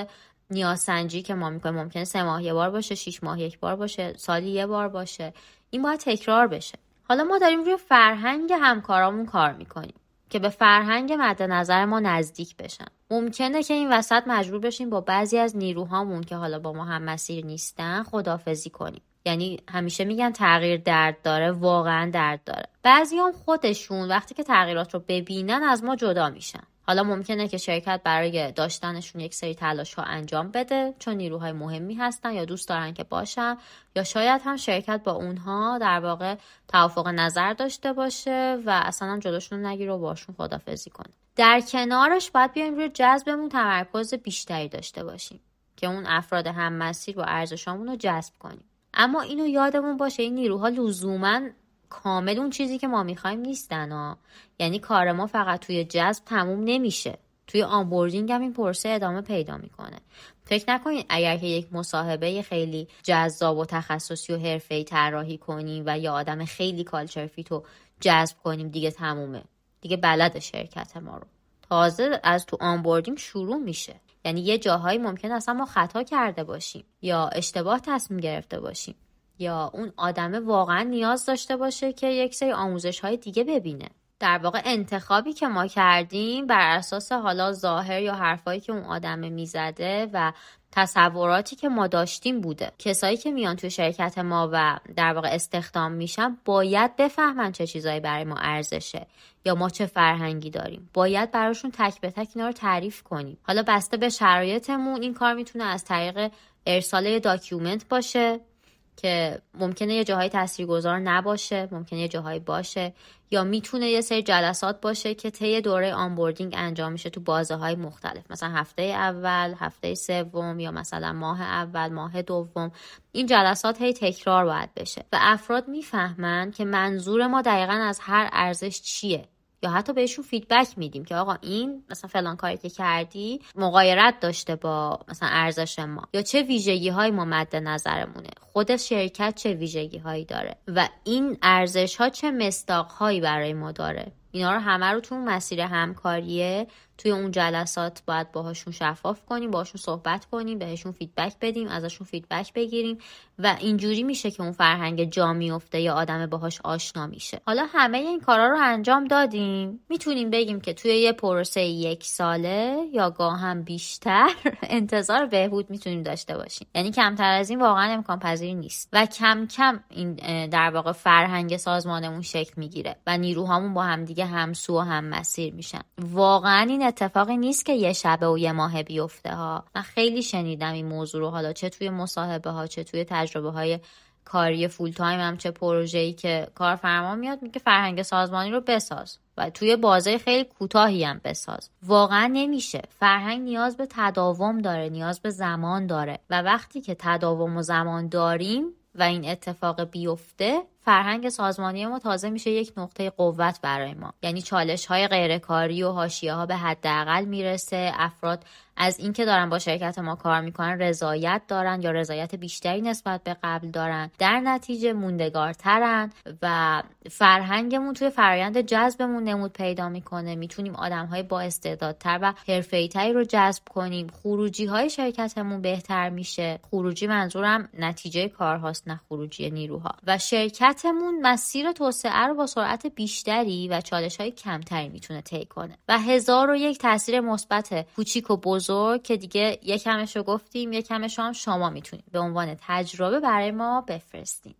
نیازسنجی که ما می‌کنیم ممکنه سه ماه یه بار باشه شیش ماه یک بار باشه سالی یه بار باشه. این باید تکرار بشه. حالا ما داریم روی فرهنگ همکارامون کار می‌کنیم که به فرهنگ مد نظر ما نزدیک بشن. ممکنه که این وسط مجبور بشیم با بعضی از نیروهامون که حالا با ما هم مسیر نیستن خدافزی کنیم. یعنی همیشه میگن تغییر درد داره واقعا درد داره. بعضی هم خودشون وقتی که تغییرات رو ببینن از ما جدا میشن. حالا ممکنه که شرکت برای داشتنشون یک سری تلاش ها انجام بده چون نیروهای مهمی هستن یا دوست دارن که باشن یا شاید هم شرکت با اونها در واقع توافق نظر داشته باشه و اصلا هم جلوشون نگیره و باشون خدافظی کنه. در کنارش باید بیایم روی جذبمون تمرکز بیشتری داشته باشیم که اون افراد هم مسیر با ارزشامون رو جذب کنیم. اما اینو یادمون باشه این نیروها لزوما کامل اون چیزی که ما می‌خوایم نیستن ها یعنی کار ما فقط توی جذب تموم نمیشه. توی onboarding هم این پروسه ادامه پیدا می‌کنه. فکر نکنید اگر که یک مصاحبه خیلی جذاب و تخصصی و حرفه‌ای طراحی کنیم و یا آدم خیلی culture fit رو جذب کنیم دیگه تمومه. دیگه بلد شرکت ما رو. تازه از تو آنبوردینگ شروع میشه. یعنی یه جاهایی ممکن اصلا ما خطا کرده باشیم یا اشتباه تصمیم گرفته باشیم. یا اون آدمه واقعا نیاز داشته باشه که یک سری آموزش های دیگه ببینه. در واقع انتخابی که ما کردیم بر اساس حالا ظاهر یا حرفایی که اون آدمه می‌زده و تصوراتی که ما داشتیم بوده. کسایی که میان توی شرکت ما و در واقع استخدام میشن باید بفهمن چه چیزایی برای ما ارزشه یا ما چه فرهنگی داریم. باید براشون تک به تک اینا رو تعریف کنیم. حالا بسته به شرایطمون این کار می‌تونه از طریق ارسال document باشه. که ممکنه یه جاهای تاثیرگذار نباشه ممکنه یه جاهایی باشه یا می‌تونه یه سری جلسات باشه که طی دوره onboarding انجام میشه تو بازه های مختلف. مثلا هفته اول هفته سوم یا مثلا ماه اول ماه دوم. این جلسات هی تکرار باید بشه. و افراد می‌فهمن که منظور ما دقیقا از هر ارزش چیه. یا حتی بهشون feedback میدیم که آقا این مثلا فلان کاری که کردی مغایرت داشته با مثلا ارزش ما یا چه ویژگی های ما مد نظرمونه؟ خود شرکت چه ویژگی هایی داره؟ و این ارزش ها چه مصداق هایی برای ما داره؟ اینا رو همه رو تو مسیر همکاریه توی اون جلسات باید باهاشون شفاف کنیم باهاشون صحبت کنیم بهشون feedback بدیم ازشون feedback بگیریم و اینجوری میشه که اون فرهنگ جا میفته یا آدم باهاش آشنا میشه. حالا همه این کارا رو انجام دادیم. می‌تونیم بگیم که توی یه پروسه یک ساله یا گاه هم بیشتر انتظار بهبود می‌تونیم داشته باشیم. یعنی کمتر از این واقعا امکان پذیر نیست و کم کم این در واقع فرهنگ سازمانمون شکل می‌گیره و نیروهامون با همدیگه همسو و هم مسیر میشن. واقعا این اتفاقی نیست که یه شبه و یه ماه بیفته ها. من خیلی شنیدم این موضوع رو. حالا چه توی مصاحبه ها چه توی تجربه های کاری فول تایم هم چه ای که کارفرما میاد میگه فرهنگ سازمانی رو بساز و توی بازه خیلی کوتاهی هم بساز. واقعا نمیشه. فرهنگ نیاز به تداوم داره نیاز به زمان داره و وقتی که تداوم و زمان داریم و این اتفاق بیفته فرهنگ سازمانی ما تازه میشه یک نقطه قوت برای ما. یعنی چالش های غیرکاری و حاشیه ها به حداقل می‌رسه. افراد از اینکه دارن با شرکت ما کار می‌کنن رضایت دارن یا رضایت بیشتری نسبت به قبل دارن. در نتیجه موندگارترن و فرهنگمون توی فرایند جذبمون نمود پیدا می‌کنه. می‌تونیم آدم های با استعدادتر و حرفه‌ای‌تری رو جذب کنیم. خروجی های شرکتمون بهتر میشه. خروجی منظورم نتیجه کارهاست نه خروجی نیروها. و شرکتمون مسیر توسعه رو با سرعت بیشتری و چالش های کمتری می‌تونه طی کنه. و هزار و یک تاثیر مثبت کوچیک و بزرگ که دیگه یکمش رو گفتیم یکمش هم شما می‌تونید. به عنوان تجربه برای ما بفرستیم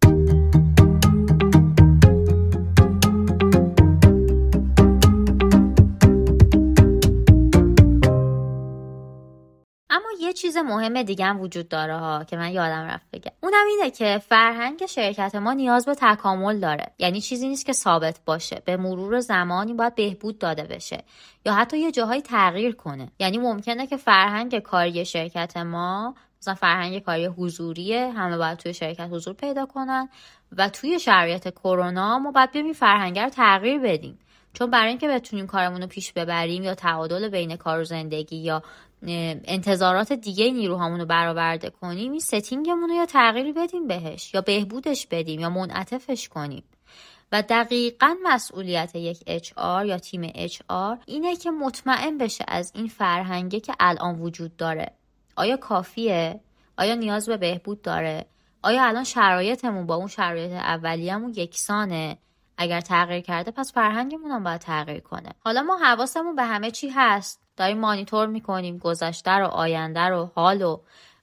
یه چیز مهم دیگه هم وجود داره ها که من یادم رفت بگم. اونم اینه که فرهنگ شرکت ما نیاز به تکامل داره. یعنی چیزی نیست که ثابت باشه. به مرور زمانی باید بهبود داده بشه. یا حتی یه جاهایی تغییر کنه. یعنی ممکنه که فرهنگ کاری شرکت ما مثلا فرهنگ کاری حضوریه همه باید توی شرکت حضور پیدا کنن و توی شرایط کرونا ما باید بیایم فرهنگ رو تغییر بدیم. چون برای اینکه بتونیم کارمون رو پیش ببریم یا تعادل بین کار و زندگی یا انتظارات دیگه نیروهامون رو برآورده کنیم این ستینگمون رو یا تغییر بدیم بهش یا بهبودش بدیم یا منعطفش کنیم و دقیقا مسئولیت یک HR یا تیم HR اینه که مطمئن بشه از این فرهنگه که الان وجود داره آیا کافیه؟ آیا نیاز به بهبود داره؟ آیا الان شرایطمون با اون شرایط اولیه‌مون یکسانه؟ اگر تغییر کرده پس فرهنگمون هم باید تغییر کنه حالا ما حواسمون به همه چی هست داریم مانیتور می‌کنیم گذشته رو آینده رو حال و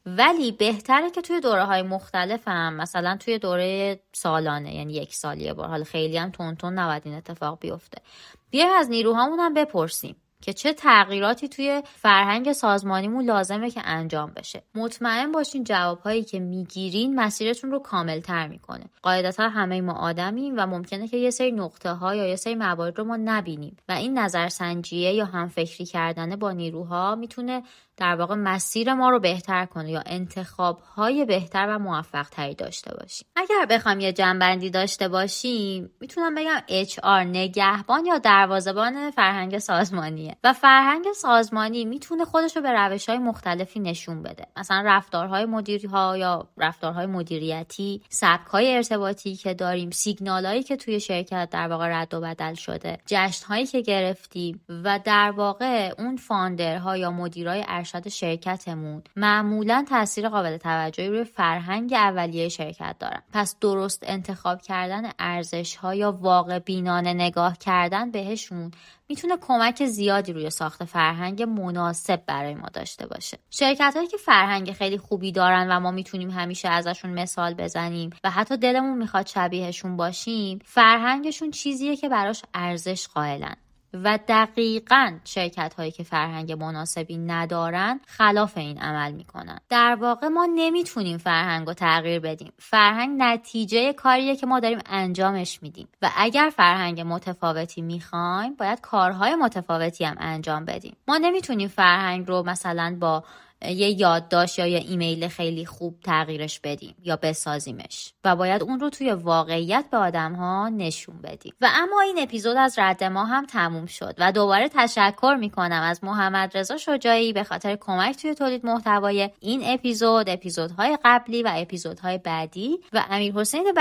ولی بهتره که توی دوره های مختلف هم مثلا توی دوره سالانه یعنی یک سالیه بار. حالا خیلی هم تون تون نباید این اتفاق بیفته. بیایم از نیروهامون هم بپرسیم. که چه تغییراتی توی فرهنگ سازمانیمون لازمه که انجام بشه. مطمئن باشین جوابهایی که می‌گیرین مسیرتون رو کامل تر می‌کنه. قاعدتا همه ما آدمیم و ممکنه که یه سری نقطه ها یا یه سری موارد رو ما نبینیم. و این نظرسنجیه یا همفکری کردن با نیروها می‌تونه در واقع مسیر ما رو بهتر کنه یا انتخاب های بهتر و موفق تری داشته باشیم. اگر بخوام یه جنبندی داشته باشیم می‌تونم بگم HR نگهبان یا دروازبان فرهنگ سازمانیه. و فرهنگ سازمانی می‌تونه خودش رو به روش های مختلفی نشون بده. مثلا رفتارهای مدیرها یا رفتارهای مدیریتی سبک های ارتباطی که داریم سیگنال هایی که توی شرکت در واقع رد و بدل شده جشن هایی که گرفتیم و در واقع اون فاندرها یا مدیرای ارشد شرکتمون. معمولا تاثیر قابل توجهی روی فرهنگ اولیه شرکت دارن. پس درست انتخاب کردن ارزش ها یا واقع بینانه نگاه کردن بهشون می‌تونه کمک زیادی روی ساخت فرهنگ مناسب برای ما داشته باشه. شرکت هایی که فرهنگ خیلی خوبی دارن و ما می‌تونیم همیشه ازشون مثال بزنیم و حتی دلمون می‌خواد شبیهشون باشیم فرهنگشون چیزیه که براش ارزش قائلن. و دقیقا شرکت هایی که فرهنگ مناسبی ندارن خلاف این عمل می‌کنن. در واقع ما نمی‌تونیم فرهنگ رو تغییر بدیم. فرهنگ نتیجه کاریه که ما داریم انجامش میدیم. و اگر فرهنگ متفاوتی می‌خوایم باید کارهای متفاوتی هم انجام بدیم. ما نمی‌تونیم فرهنگ رو مثلا با یه یادداشت یا یه ایمیل خیلی خوب تغییرش بدیم یا بسازیمش. و باید اون رو توی واقعیت به آدم ها نشون بدیم. و اما این اپیزود از رد ما هم تموم شد و دوباره تشکر می‌کنم از محمد رضا شجاعی به خاطر کمک توی تولید محتوای این اپیزود اپیزودهای قبلی و اپیزودهای بعدی و امیر حسین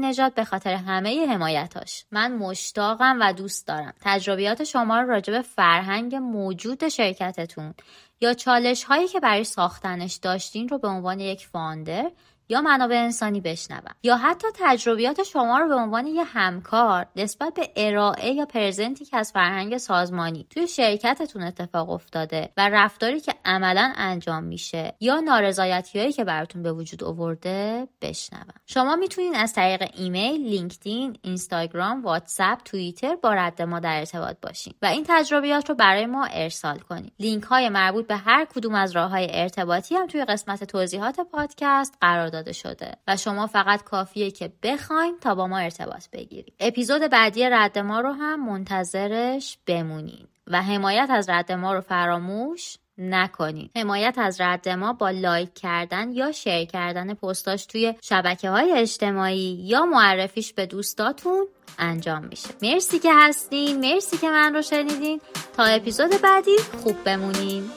نژاد به خاطر همه حمایتاش. من مشتاقم و دوست دارم. تجربیات شما رو راجع به فرهنگ موجود شرکتتون یا چالش هایی که برای ساختنش داشتین رو به عنوان یک founder یا منابع انسانی بشنوم یا حتی تجربیات شما رو به عنوان یه همکار نسبت به ارائه یا present ی که از فرهنگ سازمانی توی شرکتتون اتفاق افتاده و رفتاری که عملا انجام میشه یا نارضایتی هایی که براتون به وجود آورده بشنوم شما می‌تونین از طریق ایمیل، لینکدین، اینستاگرام، واتساپ، توییتر با رد ما در ارتباط باشین و این تجربیات رو برای ما ارسال کنید. لینک های مربوط به هر کدوم از راه های ارتباطی هم توی قسمت توضیحات پادکست قرار داده شده و شما فقط کافیه که بخواین تا با ما ارتباط بگیرید اپیزود بعدی رد ما رو هم منتظرش بمونین و حمایت از رد ما رو فراموش نکنید حمایت از رد ما با لایک کردن یا شیر کردن پستاش توی شبکه های اجتماعی یا معرفیش به دوستاتون انجام میشه. مرسی که هستین. مرسی که من رو شنیدین. تا اپیزود بعدی خوب بمونین.